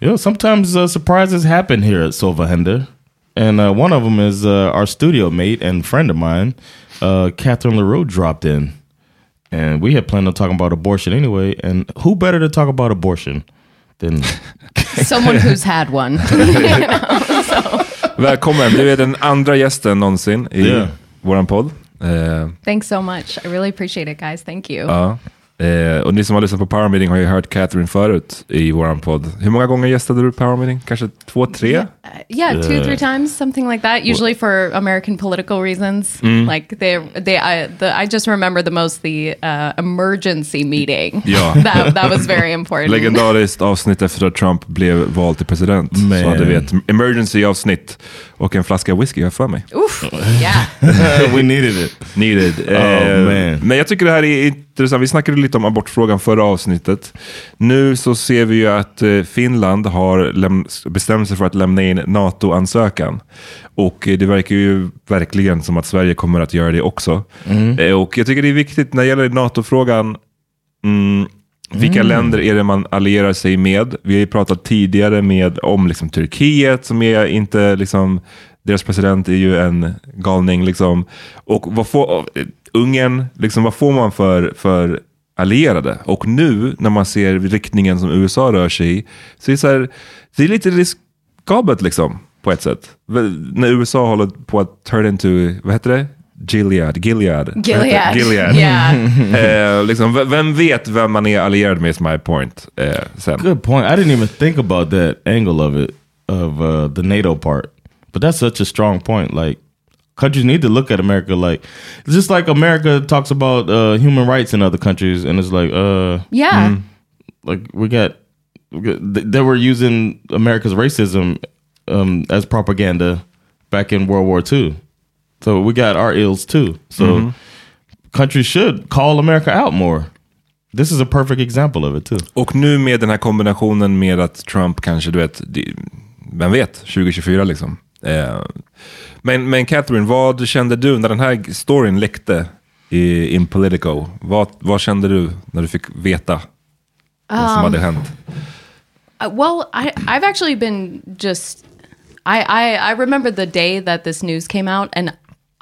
You know, sometimes uh, surprises happen here at Silverhender. And uh, one of them is uh, our studio mate and friend of mine, uh, Catherine LaRue, dropped in. And we had planned on talking about abortion anyway. And who better to talk about abortion than Someone who's had one. Välkommen, du är den andra gästen någonsin i Yeah. våran podd. Thanks so much. I really appreciate it, guys. Thank you. Ja. Eh, och ni som har lyssnat på Power Meeting har ju hört Catherine förut i våran podd. Hur många gånger gästade du Power Meeting? Kanske två, tre? Yeah, two, Uh, three times, something like that. Usually for American political reasons. Mm. Like they, they, I, the, I just remember the most the uh, emergency meeting. Ja. that that was very important. Legendariskt avsnitt efter att Trump blev vald till president. Man. Så hade vi ett emergency avsnitt och en flaska whisky jag för mig. Oof, yeah. we needed it. Needed. Oh, Eh, man. Men jag tycker det här är intressant. Vi snackade lite om abortfrågan förra avsnittet. Nu så ser vi ju att eh, Finland har bestämt sig för att lämna in NATO-ansökan. Och eh, det verkar ju verkligen som att Sverige kommer att göra det också. Mm. Eh, Och jag tycker det är viktigt när det gäller NATO-frågan. Mm, vilka Mm. länder är det man allierar sig med? Vi har ju pratat tidigare med, om liksom Turkiet som är inte liksom, deras president är ju en galning. Liksom. Och vad får, Ungern, liksom, vad får man för, för allierade? Och nu när man ser riktningen som USA rör sig i, så är det, så här, det är lite riskabelt liksom, på ett sätt. När USA håller på att turn into, vad heter det? Gilead, Gilead. Gilead. Gilead. Yeah. Eh, liksom, vem vet vem man är allierad med, is my point. Eh, sen. Good point. I didn't even think about that angle of it, of uh, the NATO part. But that's such a strong point. Like, countries need to look at America like, it's just like America talks about uh, human rights in other countries, and it's like, uh, Yeah. mm, like we got, we got th- they were using America's racism um, as propaganda back in World War II. So we got our ills too. So Mhm. countries should call America out more. This is a perfect example of it too. Och nu med den här kombinationen med att Trump kanske, du vet, vem vet, 2024 liksom. Eh, men, men Catherine, vad kände du när den här storyn läckte i in Politico? Vad, vad kände du när du fick veta vad som Um, hade hänt? Uh, well, I, I've actually been just. I, I I remember the day that this news came out, and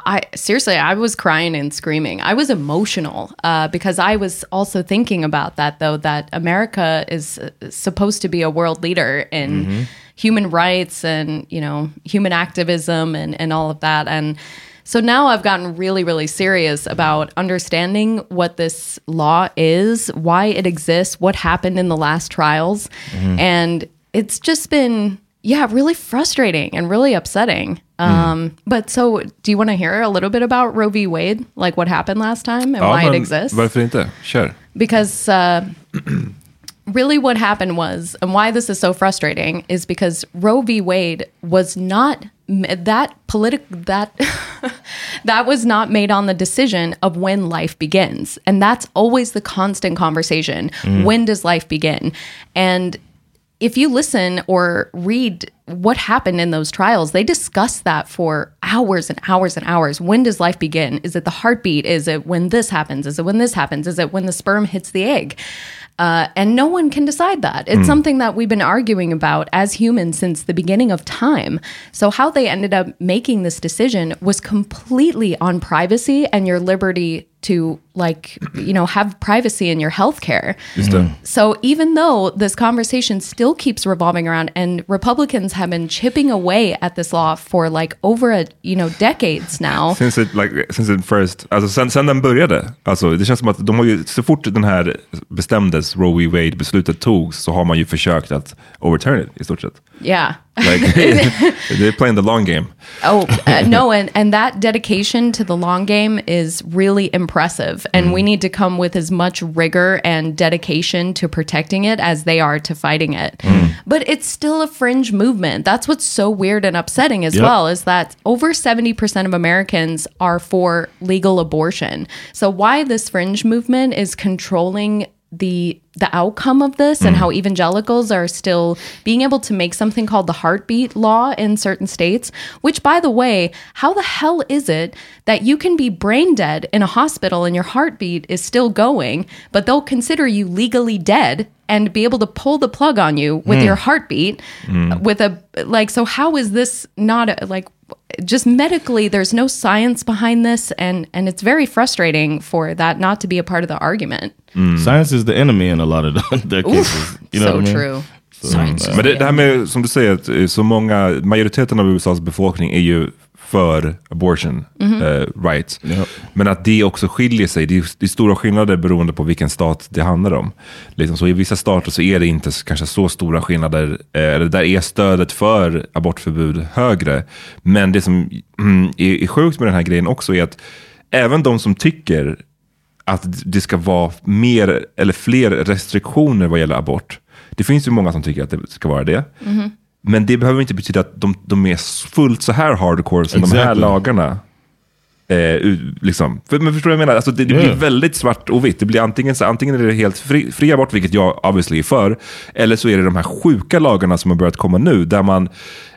I seriously, I was crying and screaming. I was emotional uh, because I was also thinking about that, though, that America is uh, supposed to be a world leader in Mhm. human rights and, you know, human activism and, and all of that. And so now I've gotten really, really serious about understanding what this law is, why it exists, what happened in the last trials. Mhm. And it's just been, yeah, really frustrating and really upsetting. Um, But so, do you want to hear a little bit about Roe v. Wade, like what happened last time and why it exists? varför inte? Kör. because uh, really what happened was and why this is so frustrating is because roe v wade was not that politic that that was not made on the decision of when life begins and that's always the constant conversation Mm. when does life begin and if you listen or read what happened in those trials, they discuss that for hours and hours and hours. When does life begin? Is it the heartbeat? Is it when this happens? Is it when this happens? Is it when the sperm hits the egg? Uh, and no one can decide that. It's Mm. something that we've been arguing about as humans since the beginning of time. So, how they ended up making this decision was completely on privacy and your liberty to, like, you know, have privacy in your healthcare. Det. So even though this conversation still keeps revolving around and Republicans have been chipping away at this law for like over a, you know, decades now. Since it, like, since it first, alltså sen, sen den började, alltså det känns som att de har ju, så fort den här bestämdes, Roe v. Wade-beslutet togs, så har man ju försökt att overturn it i stort sett. Yeah. Like, they're playing the long game. Oh uh, no, and and that dedication to the long game is really impressive, and we need to come with as much rigor and dedication to protecting it as they are to fighting it. But it's still a fringe movement. That's what's so weird and upsetting as Yep. well is that over seventy percent of Americans are for legal abortion. So why this fringe movement is controlling the the outcome of this and how evangelicals are still being able to make something called the heartbeat law in certain states which by the way how the hell is it that you can be brain dead in a hospital and your heartbeat is still going but they'll consider you legally dead and be able to pull the plug on you with Mm. your heartbeat Mm. with a like so how is this not a, like just medically there's no science behind this and and it's very frustrating for that not to be a part of the argument Science is the enemy in a lot of their Oof, cases. You know so what I mean? true. So, Science uh, Men det, det här med, som du säger, att eh, så många, majoriteten av USAs befolkning är ju för abortion Mhm. eh, rights. Men att det också skiljer sig. Det är, det är stora skillnader beroende på vilken stat det handlar om. Liksom, så I vissa stater så är det inte kanske så stora skillnader. Eh, eller där är stödet för abortförbud högre. Men det som mm, är, är sjukt med den här grejen också är att även de som tycker att det ska vara mer eller fler restriktioner vad gäller abort. Det finns ju många som tycker att det ska vara det. Mhm. Men det behöver inte betyda att de, de är fullt så här hardcore som de här Exactly. lagarna. Eh, liksom. För, men förstår du vad jag menar? Alltså det, det blir Yeah. väldigt svart och vitt. Det blir antingen, så, antingen är det helt fri, fri abort, vilket jag obviously är för, eller så är det de här sjuka lagarna som har börjat komma nu, där man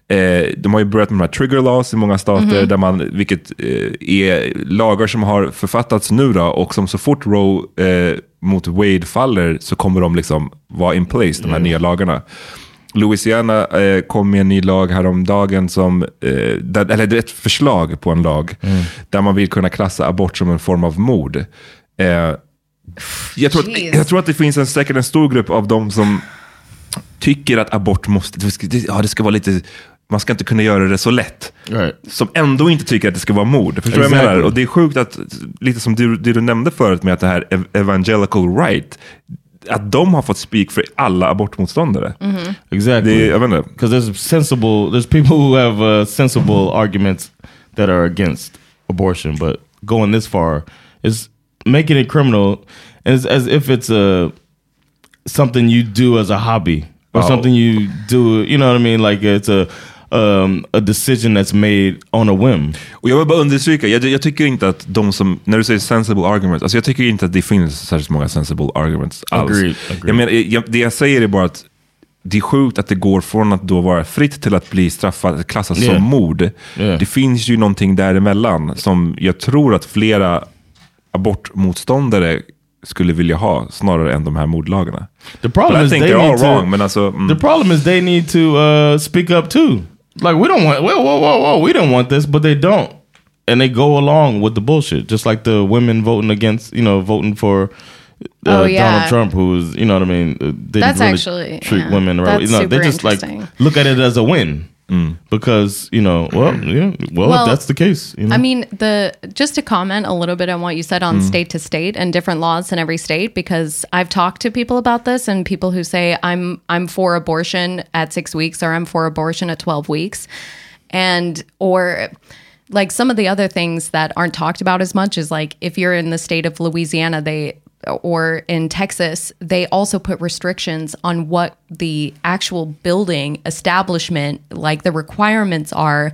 Eh, de har ju börjat med de här trigger laws i många stater, Mhm. där man, vilket eh, är lagar som har författats nu då, och som så fort Roe eh, mot Wade faller så kommer de liksom vara in place, de här nya lagarna. Louisiana eh, kom med en ny lag häromdagen, som, eh, där, eller det är ett förslag på en lag, där man vill kunna klassa abort som en form av mord. Eh, jag, tror att, jag tror att det finns en, säkert en stor grupp av dem som tycker att abort måste, det ska, det, ja, det ska vara lite, man ska inte kunna göra det så lätt. Som ändå inte tycker att det ska vara mord. Förstår du vad jag Exactly. menar? Och det är sjukt att, lite som du, det du nämnde förut med att det här ev- evangelical right, att de har fått speak för alla abortmotståndare. Exactly. Det, jag vet inte. Because there's sensible, there's people who have uh, sensible arguments that are against abortion, but going this far is making it criminal as as if it's a something you do as a hobby or Oh. something you do. You know what I mean? Like it's a um, a decision that's made on a whim. Och jag vill bara understryka, jag, jag tycker inte att de som, när du säger sensible arguments, alltså jag tycker inte att det finns särskilt många sensible arguments alls. Agreed, agreed. Jag menar, jag, det jag säger är bara att det är sjukt att det går från att då vara fritt till att bli straffat, klassas Yeah. som mord. Yeah. Det finns ju någonting däremellan som jag tror att flera abortmotståndare skulle vilja ha snarare än de här mordlagarna. The problem But I is think they they're all need to, wrong, men alltså... mm. The problem is they need to uh, speak up too. Like we don't want, whoa, whoa, whoa, whoa, we don't want this, but they don't. and they go along with the bullshit, just like the women voting against, you know, voting for. Uh, Oh, yeah. Donald Trump, who's you know what I mean, uh, didn't That's really actually- treat yeah. women right. That's You know, they just like look at it as a win because you know, well, yeah, well, Well, if that's the case. You know? I mean, the just to comment a little bit on what you said on Mm. state to state and different laws in every state, because I've talked to people about this and people who say I'm I'm for abortion at six weeks or I'm for abortion at twelve weeks, and or like some of the other things that aren't talked about as much is like if you're in the state of Louisiana, they or in Texas, they also put restrictions on what the actual building establishment, like the requirements are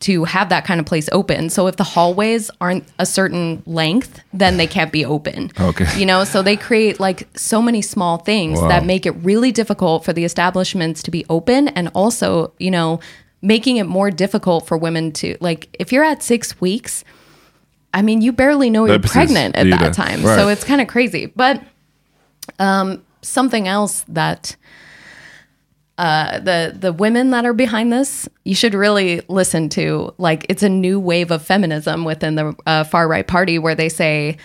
to have that kind of place open. So if the hallways aren't a certain length, then they can't be open. Okay. You know, so they create like so many small things Wow. that make it really difficult for the establishments to be open and also, you know, making it more difficult for women to like if you're at 6 weeks, I mean, you barely know you're pregnant at that time. Right. So it's kind of crazy. But um, something else that uh, the the women that are behind this, you should really listen to. Like, it's a new wave of feminism within the uh, far right party, where they say,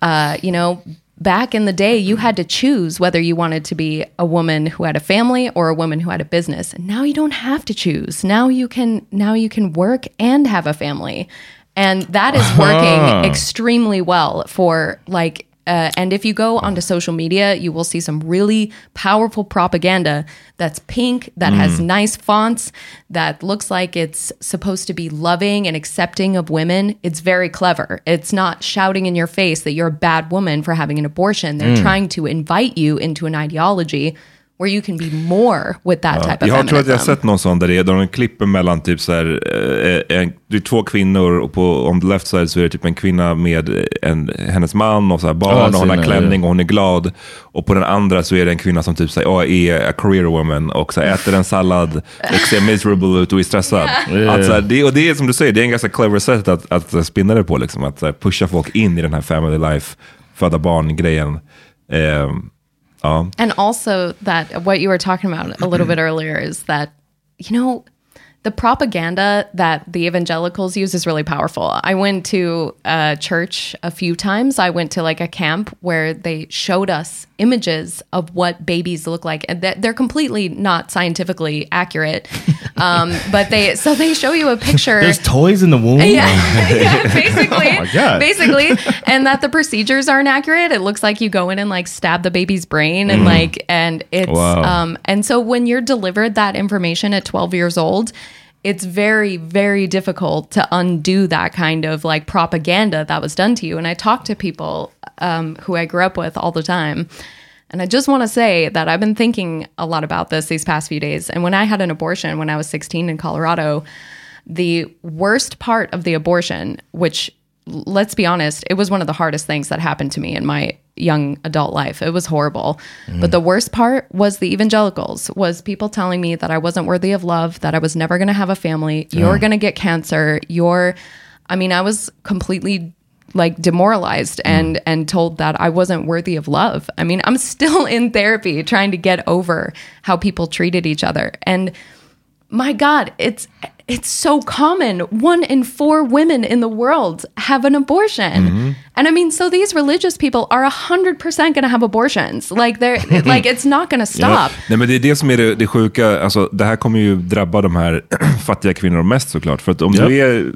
uh, you know, back in the day, you had to choose whether you wanted to be a woman who had a family or a woman who had a business. And now you don't have to choose. Now you can now you can work and have a family, and that is working Ah. extremely well for like. Uh, and if you go onto social media, you will see some really powerful propaganda that's pink, that has Mm. nice fonts, that looks like it's supposed to be loving and accepting of women. It's very clever. It's not shouting in your face that you're a bad woman for having an abortion. They're Mm. trying to invite you into an ideology where you can be more with that Ja, type of jag tror att jag har sett någon sån där det är, där de klipper mellan typ så här, eh, en, det är två kvinnor och på on the left side så är det typ en kvinna med en, hennes man och så här Ja, barn jag och hon har klänning och hon är glad. Och på den andra så är det en kvinna som typ så här, ja, är a career woman och så här, äter en sallad och ser miserable ut och är stressad. Yeah. Att, så här, det, och det är som du säger, det är en ganska clever sätt att, att, spinna det på, liksom, att pusha folk in i den här family life, föda barn-grejen. Eh, ja. And also that what you were talking about a little bit earlier is that, you know, the propaganda that the evangelicals use is really powerful. I went to a church a few times. I went to like a camp where they showed us images of what babies look like, and that- they're completely not scientifically accurate. Um, but they so they show you a picture. There's toys in the womb. Yeah, yeah, basically. Oh my God. Basically, and that the procedures aren't accurate. It looks like you go in and like stab the baby's brain and Mm. like and it's Wow. um and so when you're delivered that information at 12 years old, it's very very difficult to undo that kind of like propaganda that was done to you. And I talk to people um, who I grew up with all the time. And I just want to say that I've been thinking a lot about this these past few days. And when I had an abortion when I was 16 in Colorado, the worst part of the abortion, which let's be honest, it was one of the hardest things that happened to me in my young adult life. It was horrible. Mm-hmm. But the worst part was the evangelicals, was people telling me that I wasn't worthy of love, that I was never going to have a family, you're going to get cancer, you're I mean, I was completely like demoralized mm-hmm. and and told that I wasn't worthy of love. I mean, I'm still in therapy trying to get over how people treated each other. And my god, it's it's so common. One in four women in the world have an abortion. And I mean, so these religious people are 100% going to have abortions. Like they're like it's not going to stop. Ja. Nej, men det är det som är det, det sjuka. Alltså, det här kommer ju drabba de här fattiga kvinnorna mest såklart. För att om, Ja. du, är,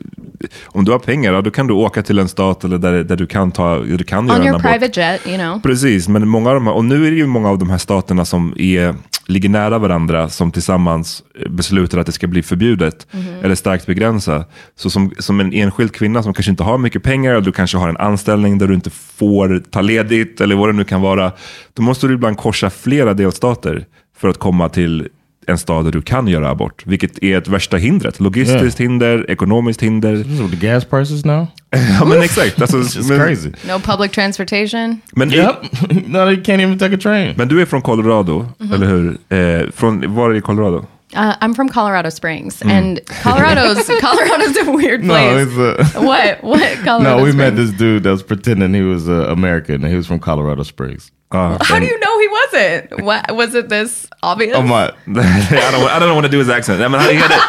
om du har pengar, ja, då kan du åka till en stat eller där, där du kan, ta, du kan göra On en your abort. private jet, you know. Precis, men många av de här, och nu är det ju många av de här staterna som är, ligger nära varandra som tillsammans beslutar att det ska bli förbjudet Mhm. eller starkt begränsa. Så som, som en enskild kvinna som kanske inte har mycket pengar, eller du kanske har en anställning där du inte får ta ledigt eller vad det nu kan vara, då måste du ibland korsa flera delstater för att komma till en stad där du kan göra abort, vilket är ett värsta hindret. Logistiskt hinder, ekonomiskt hinder. the gas prices now? ja men exakt. Alltså, men- crazy. No public transportation. Men, Yep. no, they can't even take a train. men du är från Colorado, Mhm. eller hur? Eh, från, var i Colorado? Uh, I'm from Colorado Springs, Mm. and Colorado's Colorado's a weird No, place. it's a, what? What? Colorado no, we Springs? met this dude that was pretending he was uh, American and he was from Colorado Springs. Ah, How do you know he wasn't? What was it? This obvious? Oh my! I don't, I don't want to do his accent. Nej, men han, he, had a,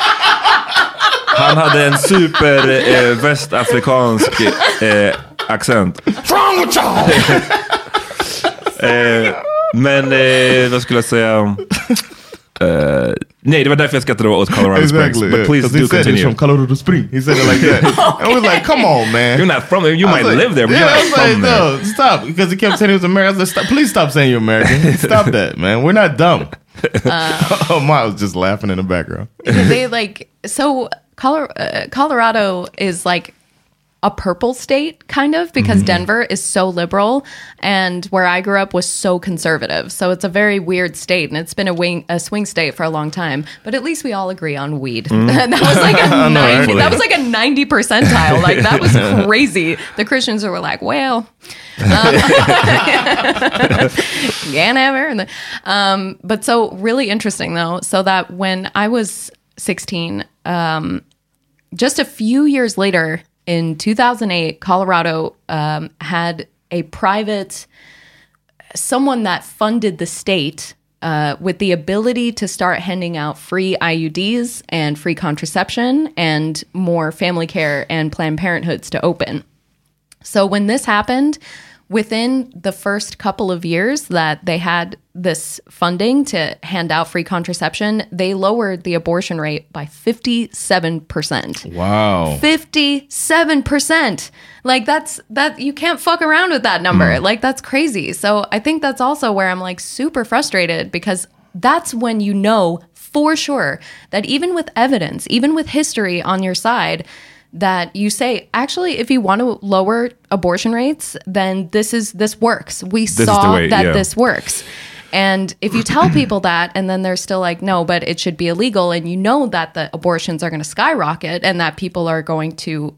Han hade en super eh, västafrikansk eh, accent. Wrong with y'all? Eh, men eh, vad skulle jag säga? Nej, det var därför jag skrattade åt Colorado Exactly. Springs. But yeah. please 'Cause he do said continue. he's from Colorado Springs. He said it like that. and we're like, come on, man. You're not from there. You might like- live there, but yeah, you're I not was like, from there. no, stop. Because he kept saying he was American. I was like, stop, please stop saying you're American. stop that, man. We're not dumb. oh, my was just laughing in the background. Because they like so Color- uh, Colorado is like a purple state kind of because Denver is so liberal and where I grew up was so conservative. So it's a very weird state and it's been a wing a swing state for a long time. But at least we all agree on weed. Mm. that was like a I know, 90, that was like a 90 percentile. Like that was crazy. The Christians were like, well, um, yeah, never. Um, but so really interesting though. So that when I was 16, um, just a few years later in 2008, Colorado um, had a private, someone that funded the state uh, with the ability to start handing out free IUDs and free contraception and more family care and Planned Parenthoods to open. So when this happened, within the first couple of years that they had this funding to hand out free contraception, they lowered the abortion rate by 57%. Wow. 57%. Like that's that you can't fuck around with that number. Hmm. Like that's crazy. So I think that's also where I'm like super frustrated because that's when you know for sure that even with evidence, even with history on your side, that you say actually if you want to lower abortion rates, then this is this works. We is the saw way, that yeah. this works. And if you tell people that and then they're still like, no, but it should be illegal, and you know that the abortions are going to skyrocket and that people are going to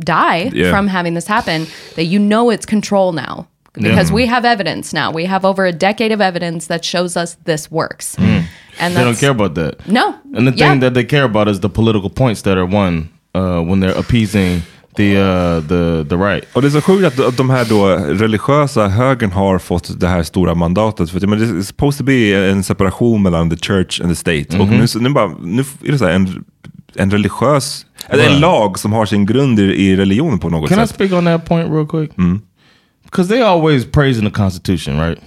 die Yeah. from having this happen, that you know it's control now. Because we have evidence now. We have over a decade of evidence that shows us this works. And They don't care about that. No. And the Yeah. thing that they care about is the political points that are won uh, when they're appeasing the uh, the the right. Och det är så sjukt att, att de här då religiösa högern har fått det här stora mandatet. För att, men det är supposed to be en separation mellan the church and the state. Och Mhm. nu, så- nu, bara, nu är det så här, en, en religiös, eller en lag som har sin grund i, i religion på något Can I sätt. speak on that point real quick? Because they always praising the Constitution, right?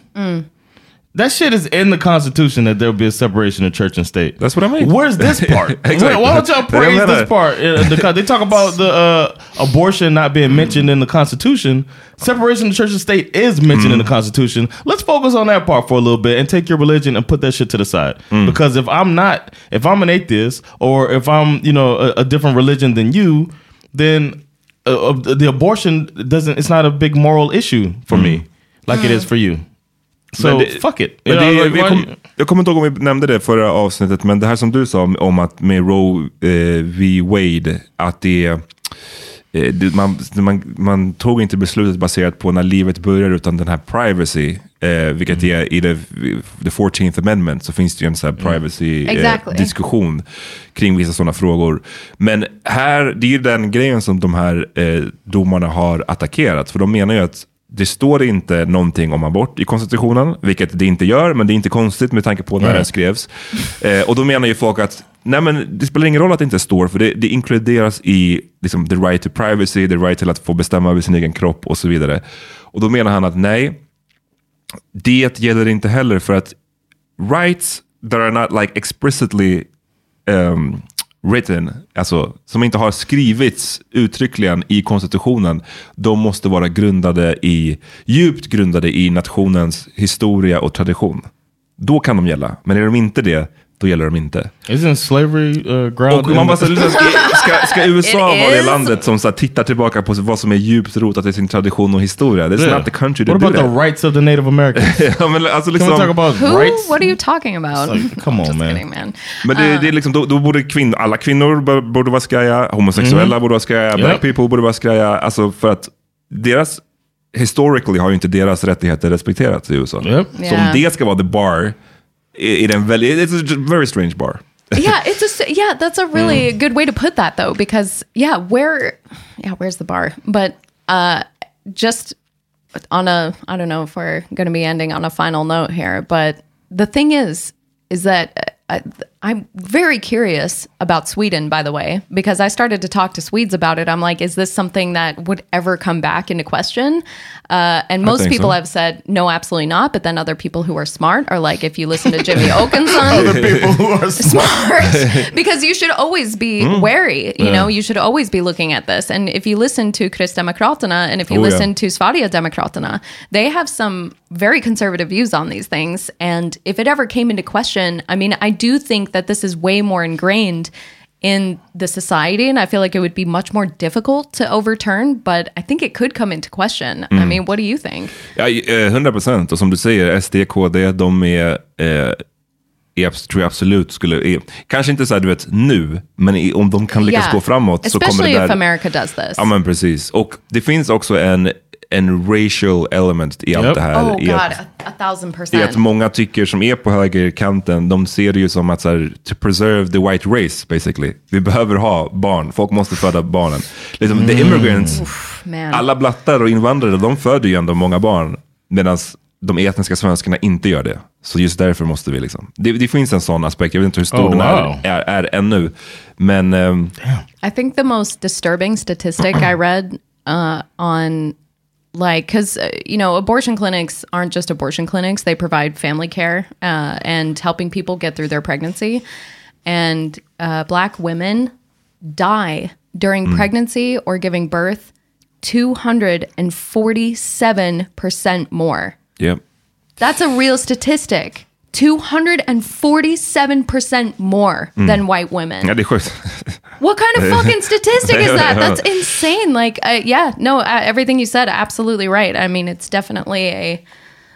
That shit is in the Constitution that there'll be a separation of church and state. That's what I mean. Where's this part? Exactly. Why don't y'all praise this part? Uh, they talk about the uh, abortion not being mentioned in the Constitution. Separation of church and state is mentioned in the Constitution. Let's focus on that part for a little bit and take your religion and put that shit to the side. Because if I'm not, if I'm an atheist or if I'm, you know, a, a different religion than you, then uh, uh, the abortion doesn't. It's not a big moral issue for me, like it is for you. So Men det- fuck it. Men det, är- like, vi why- kom, jag kommer inte ihåg om vi nämnde det förra avsnittet, men det här som du sa om, om att med Roe eh, v. Wade, att det eh, det- man, man, man tog inte beslutet baserat på när livet börjar, utan den här privacy, eh, vilket Mm. är i det, the 14th amendment, så finns det ju en sån här Mm. privacy eh, Exactly. diskussion kring vissa sådana frågor. Men här, det är ju den grejen som de här eh, domarna har attackerat, för de menar ju att det står inte någonting om abort i konstitutionen, vilket det inte gör, men det är inte konstigt med tanke på när Nej. det skrevs. Eh, och då menar ju folk att nej, men det spelar ingen roll att det inte står, för det, det inkluderas i liksom, the right to privacy, the right till att få bestämma över sin egen kropp och så vidare. Och då menar han att nej, det gäller inte heller för att rights that are not like explicitly um, written, alltså som inte har skrivits uttryckligen i konstitutionen, de måste vara grundade i, djupt grundade i nationens historia och tradition. Då kan de gälla, men är de inte det, då gäller de inte. Isn't slavery uh, grounded? Och man bara, så, liksom, ska, ska, ska USA It vara det landet som så, tittar tillbaka på vad som är djupt rotat i sin tradition och historia? This is Yeah. not the country to What do about that. the rights of the Native Americans? ja, men, alltså, Can we liksom, talk about Who? rights? What are you talking about? Like, come on, man. kidding, man. Men det, det är liksom, då, då borde kvinn, alla kvinnor borde vara skraja, homosexuella borde vara skraja, black Yep. people borde vara skraja. Alltså för att deras, historically har ju inte deras rättigheter respekterats i USA. Yep. Så Yeah. om det ska vara the bar, är, är det en väldigt, it's a very strange bar. yeah, it's a yeah. That's a really good way to put that, though, because yeah, where, yeah, where's the bar? But uh, just on a, I don't know if we're going to be ending on a final note here, but the thing is, is that uh, I, I'm very curious about Sweden, by the way, because I started to talk to Swedes about it. I'm like, is this something that would ever come back into question? Uh, and most people so. have said, no, absolutely not. But then other people who are smart are like, if you listen to Jimmy Oakenson, Other people who are smart because you should always be Mm. wary. You Yeah. know, you should always be looking at this. And if you listen to Kristdemokraterna and if you Oh, yeah. listen to Sverigedemokraterna, they have some very conservative views on these things. And if it ever came into question, I mean, I do think that this is way more ingrained in the society and I feel like it would be much more difficult to overturn, but I think it could come into question. I Mm. mean, what do you think? Ja, eh, 100 procent. Och som du säger, SD, KD, de är, eh, är, tror jag absolut skulle, är, kanske inte så här, du vet, nu, men i, om de kan lyckas Yeah. gå framåt så kommer Especially det där... if America does this. Ja, men precis. Och det finns också en, en racial element i allt Yep. det här. Oh i God, att, a, thousand i percent. att många tycker som är på högerkanten, de ser det ju som att så här, to preserve the white race basically. Vi behöver ha barn, folk måste föda barnen. Liksom, The immigrants, Man. alla blattar och invandrare, de föder ju ändå många barn. Medan de etniska svenskarna inte gör det. Så just därför måste vi liksom. Det, det finns en sån aspekt, jag vet inte hur stor Oh, den wow. är, är, är ännu. Men ehm, I think the most disturbing statistic I read uh, on like because uh, you know abortion clinics aren't just abortion clinics. They provide family care uh, and helping people get through their pregnancy. And uh, black women die during pregnancy or giving birth 247% more. Yep. That's a real statistic 247% more than white women ja, det är sjukt. what kind of fucking statistic is that? That's insane. Like, uh, yeah, no, uh, everything you said, absolutely right. I mean, it's definitely a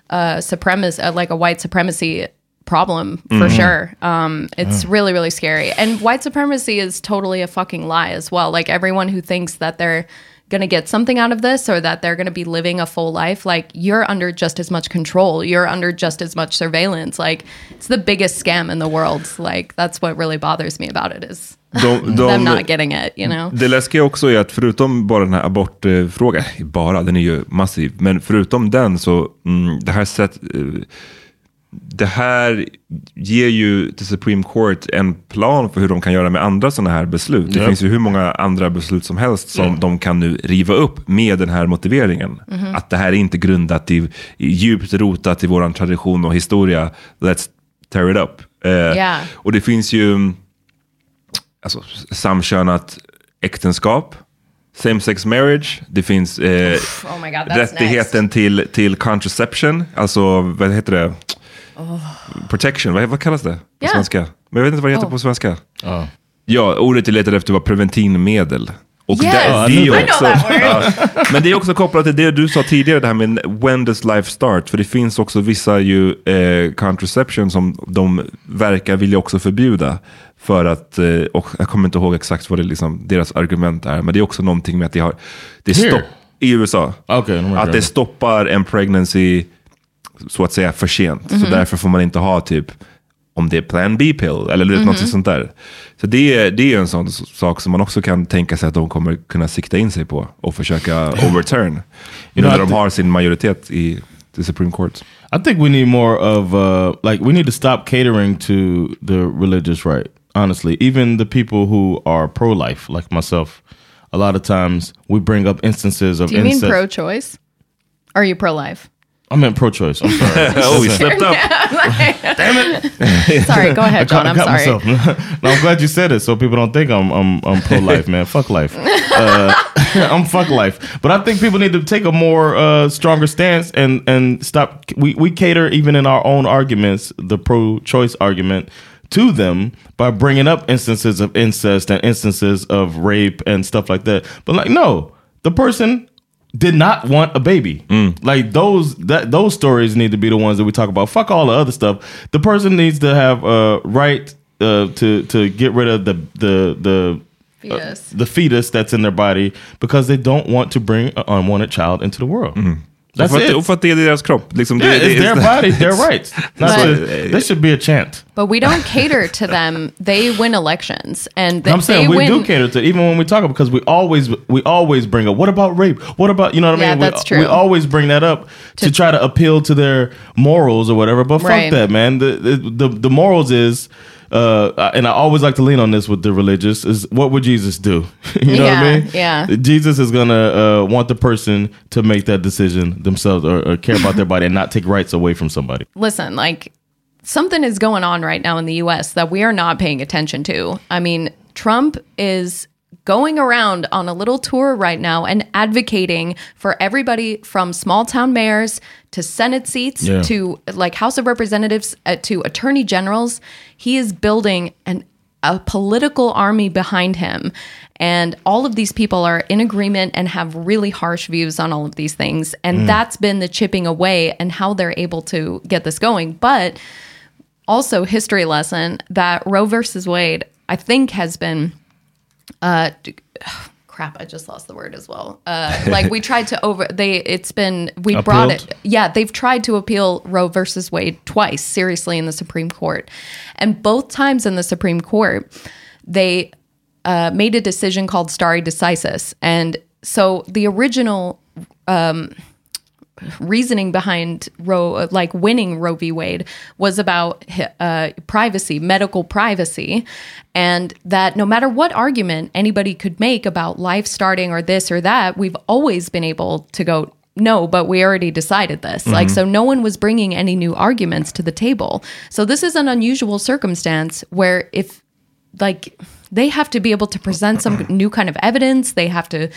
uh, supremacy, uh, like a white supremacy problem for sure. Um, it's really, really scary. And white supremacy is totally a fucking lie as well. Like, everyone who thinks that they're going to get something out of this or that they're going to be living a full life, like, you're under just as much control. You're under just as much surveillance. Like, it's the biggest scam in the world. Like, that's what really bothers me about it is De, them de, not getting it, you know? Det läskiga också är att förutom bara den här abortfrågan, bara, den är ju massiv, men förutom den så, mm, det här sätt, eh, det här ger ju till Supreme Court en plan för hur de kan göra med andra sådana här beslut. Det Ja. finns ju hur många andra beslut som helst som de kan nu riva upp med den här motiveringen. Att det här är inte grundat i, djupt rotat i vår tradition och historia. Let's tear it up. Eh, Ja. Och det finns ju alltså, samkönat äktenskap, same sex marriage, det finns eh, Oh my god, rättigheten till, till contraception, alltså vad heter det? Protection, vad, vad kallas det på Ja. svenska? Men jag vet inte vad det heter Oh. på svenska. Ja, ordet jag letade efter var preventivmedel. Och Yes, det, det är också, ja, men det är också kopplat till det du sa tidigare, det här med when does life start? För det finns också vissa ju eh, contraception som de verkar vilja också förbjuda. För att, eh, och jag kommer inte ihåg exakt vad det liksom, deras argument är, men det är också någonting med att det har, det stopp, i USA, Okay, no, att det stoppar en pregnancy så att säga för sent. Mhm. Så därför får man inte ha typ om det är plan B-pill eller vet, Mhm. något sånt där. Så det är, det är en sån sak som man också kan tänka sig att de kommer kunna sikta in sig på och försöka overturn. You know, när de har sin majoritet i the Supreme Court. I think we need more of uh, like we need to stop catering to the religious right. Honestly, even the people who are pro-life, like myself, a lot of times we bring up instances of Do you mean incest. pro-choice? Or are you pro-life? I meant pro-choice. I'm sorry. oh, we slipped up. Damn it. sorry, go ahead, John. I I'm caught sorry. myself. no, I'm glad you said it, so people don't think I'm I'm, I'm pro life, man. Fuck life. Uh, I'm fuck life. But I think people need to take a more uh, stronger stance and and stop. We we cater even in our own arguments, the pro choice argument. To them by bringing up instances of incest and instances of rape and stuff like that. But like, no, the person did not want a baby. Mm. Like those that those stories need to be the ones that we talk about. Fuck all the other stuff. The person needs to have a right uh, to to get rid of the the the uh, Fetus. the fetus that's in their body because they don't want to bring an unwanted child into the world. Och That's för, att, it. och för att det är deras kropp. Liksom, Yeah, det, det, it's their body, their rights. Not Så, to- that should be a chant. But we don't cater to them. They win elections, and th- I'm saying they we win. do cater to even when we talk about because we always we always bring up what about rape? What about you know what I Yeah, mean? that's we, true. we always bring that up to, try to appeal to their morals or whatever. But fuck Right. that, man. The, the the the morals is uh, and I always like to lean on this with the religious is what would Jesus do? you know what I mean? yeah. Jesus is gonna uh, want the person to make that decision themselves or, or care about their body and not take rights away from somebody. listen, like something is going on right now in the US that we are not paying attention to. I mean, Trump is going around on a little tour right now and advocating for everybody from small town mayors to Senate seats Yeah. to like House of Representatives uh, to attorney generals. He is building an a political army behind him. And all of these people are in agreement and have really harsh views on all of these things. And Mm. that's been the chipping away and how they're able to get this going. But also, history lesson that Roe versus Wade, I think, has been. Uh, crap, I just lost the word as well. Uh, like we tried to over they it's been we brought it yeah, they've tried to appeal Roe versus Wade twice, seriously, in the Supreme Court. And both times in the Supreme Court, they uh, made a decision called stare decisis. And so the original um, reasoning behind Roe, like winning Roe v. Wade, was about uh, privacy, medical privacy, and that no matter what argument anybody could make about life starting or this or that, we've always been able to go. No, but we already decided this. Like, Mhm. so no one was bringing any new arguments to the table. So, this is an unusual circumstance where if, like, they have to be able to present some new kind of evidence, they have to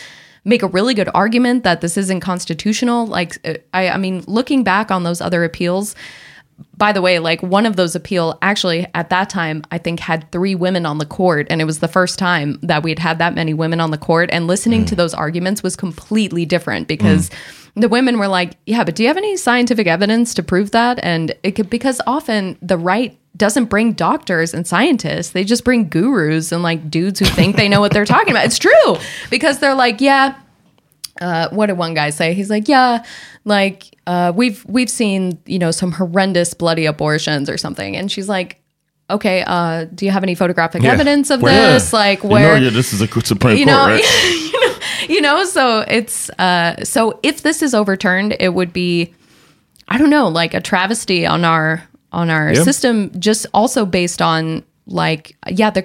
make a really good argument that this isn't constitutional. Like, uh, I, I mean, looking back on those other appeals, by the way, like one of those appeal actually at that time, I think had three women on the court. And it was the first time that we'd had that many women on the court. And listening to those arguments was completely different because the women were like, yeah, but do you have any scientific evidence to prove that? And it could, because often the right doesn't bring doctors and scientists. They just bring gurus and like dudes who think they know what they're talking about. It's true because they're like, yeah, uh, what did one guy say? He's like, yeah, like uh, we've we've seen you know some horrendous bloody abortions or something, and she's like, okay, uh, do you have any photographic Yeah. evidence of Where- this? Like You where know, yeah, this is a Supreme you Court, know, right? you know, so it's uh, so if this is overturned, it would be, I don't know, like a travesty on our on our Yeah. system, just also based on like yeah the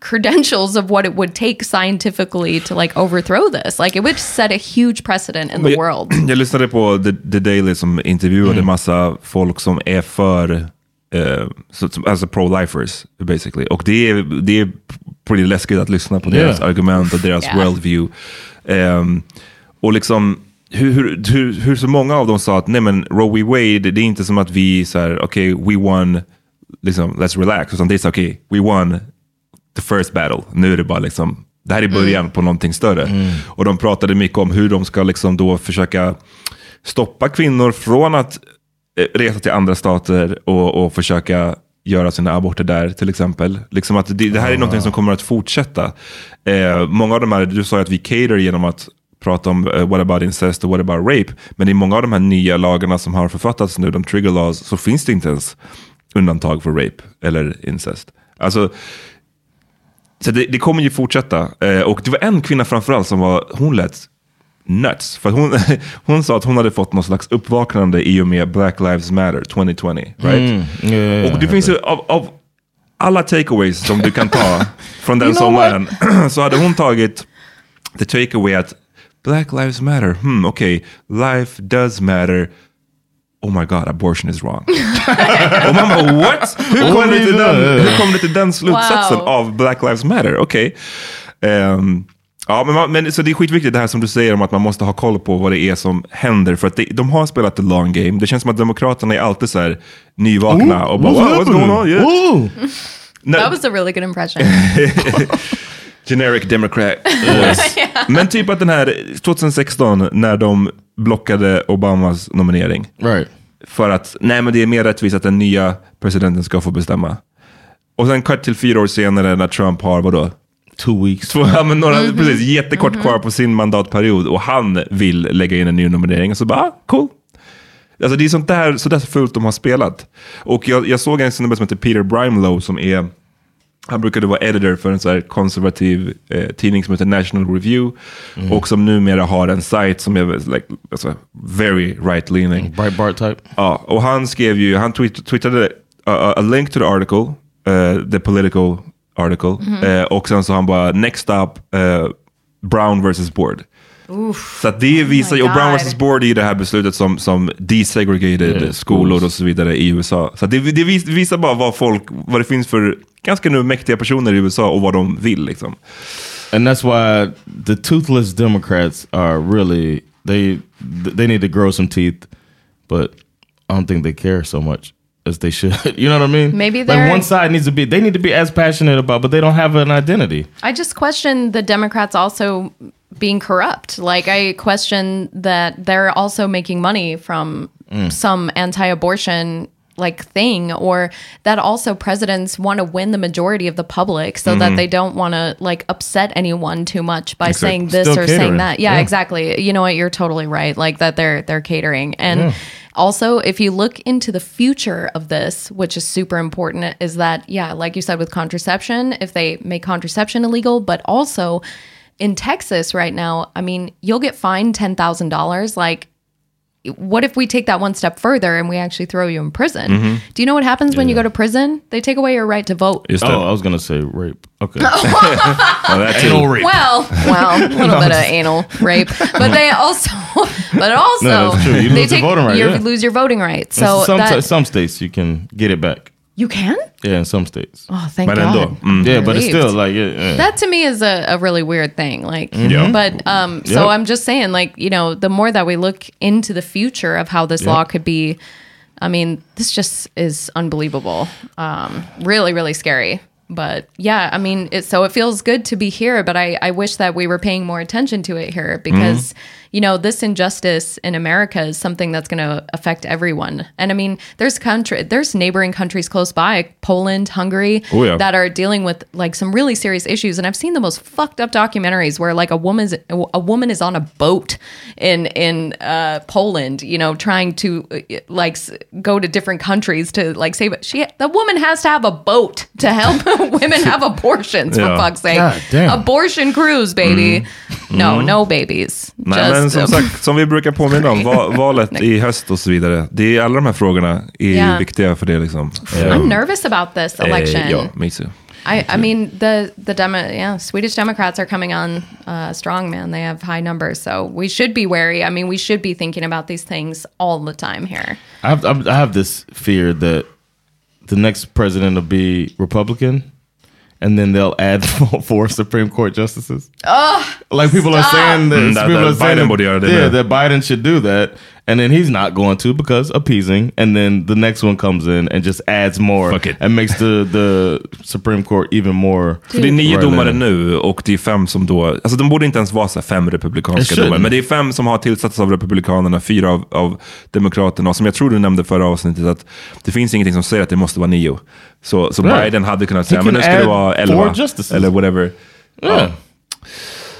credentials of what it would take scientifically to like overthrow this. Like it would set a huge precedent in Men the world. Jag, jag lyssnade på The, The Daily som intervjuade Mm. massa folk som är för, eh, så, som- alltså pro-lifers basically. Och det är, det är pretty läskigt att lyssna på deras Yeah. argument och deras Yeah. worldview. Ehm, och liksom hur, hur, hur, hur så många av dem sa att nej men Roe v. Wade, det är inte som att vi så här, okej, we won, liksom, let's relax. Utan det är så okej, we won the first battle. Nu är det bara liksom, det här är början på någonting större. Och de pratade mycket om hur de ska liksom då försöka stoppa kvinnor från att eh, resa till andra stater och, och försöka göra sina aborter där till exempel. Liksom att det, det här är någonting som kommer att fortsätta. Eh, många av de här, du sa ju att vi cater genom att prata om eh, what about incest och what about rape. Men i många av de här nya lagarna som har författats nu, de trigger laws, så finns det inte ens undantag för rape eller incest. Alltså, så det, det kommer ju fortsätta. Eh, och det var en kvinna framförallt som var, hon lät nuts. För hon, hon sa att hon hade fått någon slags uppvaknande i och med Black Lives Matter 2020. Right? Mm, yeah, yeah, och det finns ju av, av alla takeaways som du kan ta från den sommaren. så hade hon tagit the takeaway att Black Lives Matter, hmm, okej, life does matter. Oh my god, abortion is wrong. och man bara what? Hur kom, det till den, hur kom det till den slutsatsen Wow. av Black Lives Matter? Okej. Ehm, ja, men, man, men så det är skitviktigt det här som du säger om att man måste ha koll på vad det är som händer. För att det, de har spelat the long game. Det känns som att Demokraterna är alltid så här nyvakna Oh, och bara what's "Wow, what's going on? Yeah. Whoa." That was a really good impression. Generic Democrat voice. Men typ att den här 2016 när de blockade Obamas nominering. Right. För att nej men det är mer rättvist att den nya presidenten ska få bestämma. Och sen cut till fyra år senare när Trump har vadå? Two weeks. Två, ja, men några, Mhm. precis, jättekort Mhm. kvar på sin mandatperiod och han vill lägga in en ny nominering. Och så bara, ah, cool. Alltså det är sånt där, så där fult de har spelat. Och jag, jag såg en snubbe som heter Peter Brimelow som är han brukade vara editor för en så här konservativ eh, tidning som heter National Review. Mm. Och som numera har en sajt som är like, alltså, very right-leaning. Breitbart type. Ja, och han skrev ju, han tweet, twittrade a, a link to the article eh, the political article. Mhm. Eh, och sen så han bara, next up, eh, Brown versus Board. Oof. Så att det visar ju, och Brown vs Board är ju det här beslutet som, som desegregated Yeah, skolor och så vidare i USA. Så att det, det vis- visar bara vad folk, vad det finns för ganska nu mäktiga personer i USA och vad de vill liksom. And that's why the toothless Democrats are really they they need to grow some teeth, but I don't think they care so much as they should. you know what I mean? Maybe like one side needs to be they need to be as passionate about, but they don't have an identity. I just question the Democrats also being corrupt. Like I question that they're also making money from Mm. some anti-abortion like thing or that also presidents want to win the majority of the public so that Mhm. they don't want to like upset anyone too much by Exact- saying this or catering. saying that. Yeah, Yeah. exactly. You know what? You're totally right. Like that they're they're catering. And Yeah. also, if you look into the future of this, which is super important, is that, yeah, like you said with contraception, if they make contraception illegal, but also in Texas right now, I mean, you'll get fined $10,000. Like, what if we take that one step further and we actually throw you in prison? Mhm. Do you know what happens when you go to prison? They take away your right to vote. oh, I was gonna say rape. Okay. that's Anal rape. Well, well, a little No, bit of anal rape, but they also, but also, No, that's true. You they lose your take voting right, you yeah. lose your voting rights. So So some that some states you can get it back. You can. Yeah, in some states. Oh, thank But God. ändå. Mm. Yeah, but it's still like yeah, yeah. That to me is a, a really weird thing. Like, Mhm. Yeah. but um, so Yep. I'm just saying, like, you know, the more that we look into the future of how this Yep. law could be, I mean, this just is unbelievable. Um, really, really scary. But yeah, I mean, it, so it feels good to be here, but I, I wish that we were paying more attention to it here because, you know, this injustice in America is something that's going to affect everyone. And I mean, there's country, there's neighboring countries close by, Poland, Hungary, Oh, yeah. that are dealing with like some really serious issues. And I've seen the most fucked up documentaries where like a woman's a woman is on a boat in in uh, Poland, you know, trying to uh, like go to different countries to like save it. She the woman has to have a boat to help women have abortions for fuck's sake. God damn. Abortion cruise, baby. No, Mm. no babies. Nej, men som sagt, som vi brukar påminna om, va- valet i höst och så vidare. Det är alla de här frågorna är Ja. viktiga för det. Liksom. I'm nervous about this election. Eh, ja, me too. I, I mean the the demo yeah Swedish Democrats are coming on uh, strong man they have high numbers so we should be wary I mean we should be thinking about these things all the time here I have, I have this fear that the next president will be Republican, and then they'll add four Supreme Court justices. oh Like people are saying that, Mm, that- people that are saying Biden that- borde yeah, that Biden should do that, and then he's not going to because appeasing, and then the next one comes in and just adds more and makes the the Supreme Court even more. För det är nio domare nu och det är fem som då, alltså de borde inte ens vara så här fem It republikanska domare, men det är fem som har tillsatts av republikanerna, fyra av, av demokraterna, och som jag tror du nämnde förra avsnittet, att det finns ingenting som säger att det måste vara nio. Så, så Right. Biden hade kunnat He säga, men nu ska det vara four elva, justices. eller whatever. Yeah.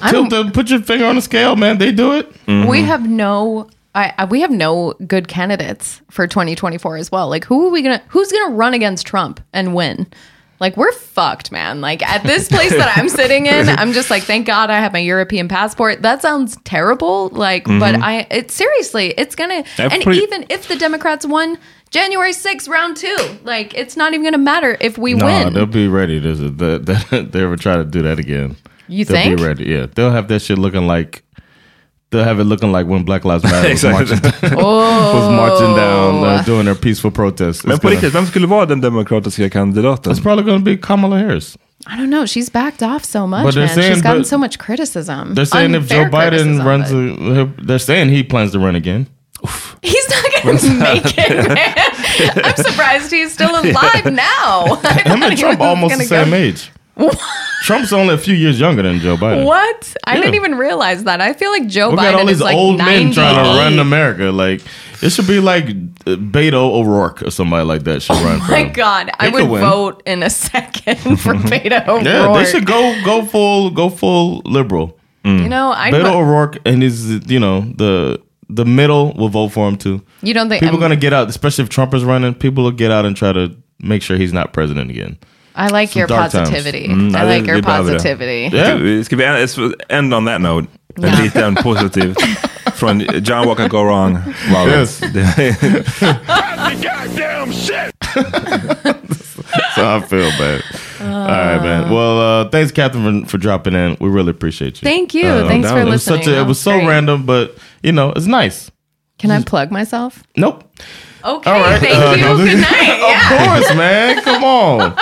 Tilt the, put your finger on the scale, man. They do it. we have no I, I we have no good candidates for 2024 as well like who are we gonna who's gonna run against Trump and win like we're fucked man like at this place that I'm sitting in I'm just like thank God I have my European passport that sounds terrible like but Mhm. I it seriously it's gonna That's and pretty- even if the Democrats won January 6th round two like it's not even gonna matter if we no, win they'll be ready. There's a, they, they, they ever try to do that again. You they'll think? be ready. Yeah, they'll have that shit looking like. They'll have it looking like when Black Lives Matter was marching, Oh. was marching down uh, doing their peaceful protest. Men It's på gonna- riktigt, vem skulle vara den demokratiska kandidaten? It's probably going to be Kamala Harris. I don't know she's backed off so much But they're man saying- she's gotten so much criticism They're saying if Joe Biden runs, a, they're saying he plans to run again. He's not going to make it, man. I'm surprised he's still alive now. I Him thought and he Trump was almost the gonna same go- age. Trump's only a few years younger than Joe Biden. What? I Yeah. didn't even realize that. I feel like Joe We got Biden all is these like old men trying to run America. Like it should be like uh, Beto O'Rourke or somebody like that should run. Oh my. God, I would win. vote in a second for Beto O'Rourke. Yeah, they should go go full go full liberal. You know, I Beto O'Rourke and his you know the the middle will vote for him too. You don't think people I'm- gonna get out, especially if Trump is running? People will get out and try to make sure he's not president again. I like Some your dark times. positivity. Mm, I ja, det- like your det behöver det. positivity. Yeah. Ska vi end, end on that note? En Ja. liten positiv. Från John Walker Go Wrong. Wow. Yes. Det- goddamn shit! That's how I feel, man. All right, man. Well, uh, thanks, Catherine, for, for dropping in. We really appreciate you. Thank you. Uh, Thanks for it was such listening. a, it was was so great. random, but you know, it's nice. Can I plug myself? Nope. Okay. Right. Thank Uh, you. no, Good night. Of course, man. Come on.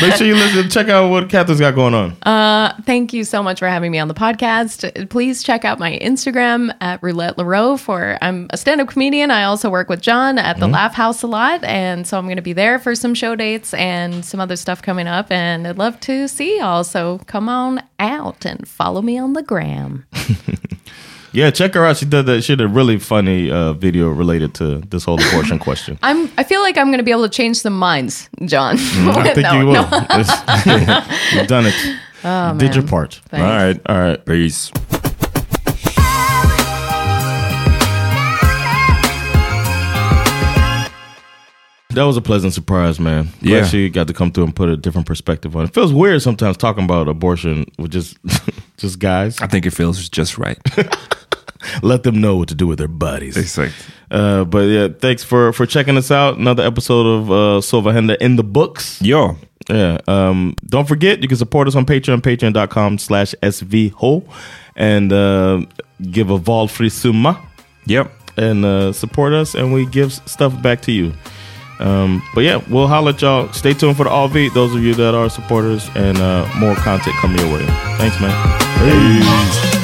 Make sure you listen. Check out what Catherine's got going on. Uh, thank you so much for having me on the podcast. Please check out my Instagram at Roulette LaRoe for I'm a stand-up comedian. I also work with John at the Mhm. Laugh House a lot, and so I'm going to be there for some show dates and some other stuff coming up. And I'd love to see y'all. So come on out and follow me on the gram. Yeah, check her out. She did that. She did a really funny uh, video related to this whole abortion question. I'm. I feel like I'm going to be able to change some minds, John. Mm, I think No, you will. no. It's- You've done it. Oh, You did your part. Thanks. All right. All right. Peace. That was a pleasant surprise, man. Glad Yeah. she got to come through and put a different perspective on it. Feels weird sometimes talking about abortion with just just guys. I think it feels just right. Let them know what to do with their bodies. Exakt. Uh, but yeah, thanks for for checking us out. Another episode of uh, Sova Henda in the books. Yeah. Yeah. Um, don't forget, you can support us on Patreon, patreon.com slash svho, and uh, give a valfri summa. Yep. And uh, support us, and we give stuff back to you. Um, but yeah, we'll holler at y'all. Stay tuned for the All those of you that are supporters, and uh, more content coming your way. Thanks, man. Peace.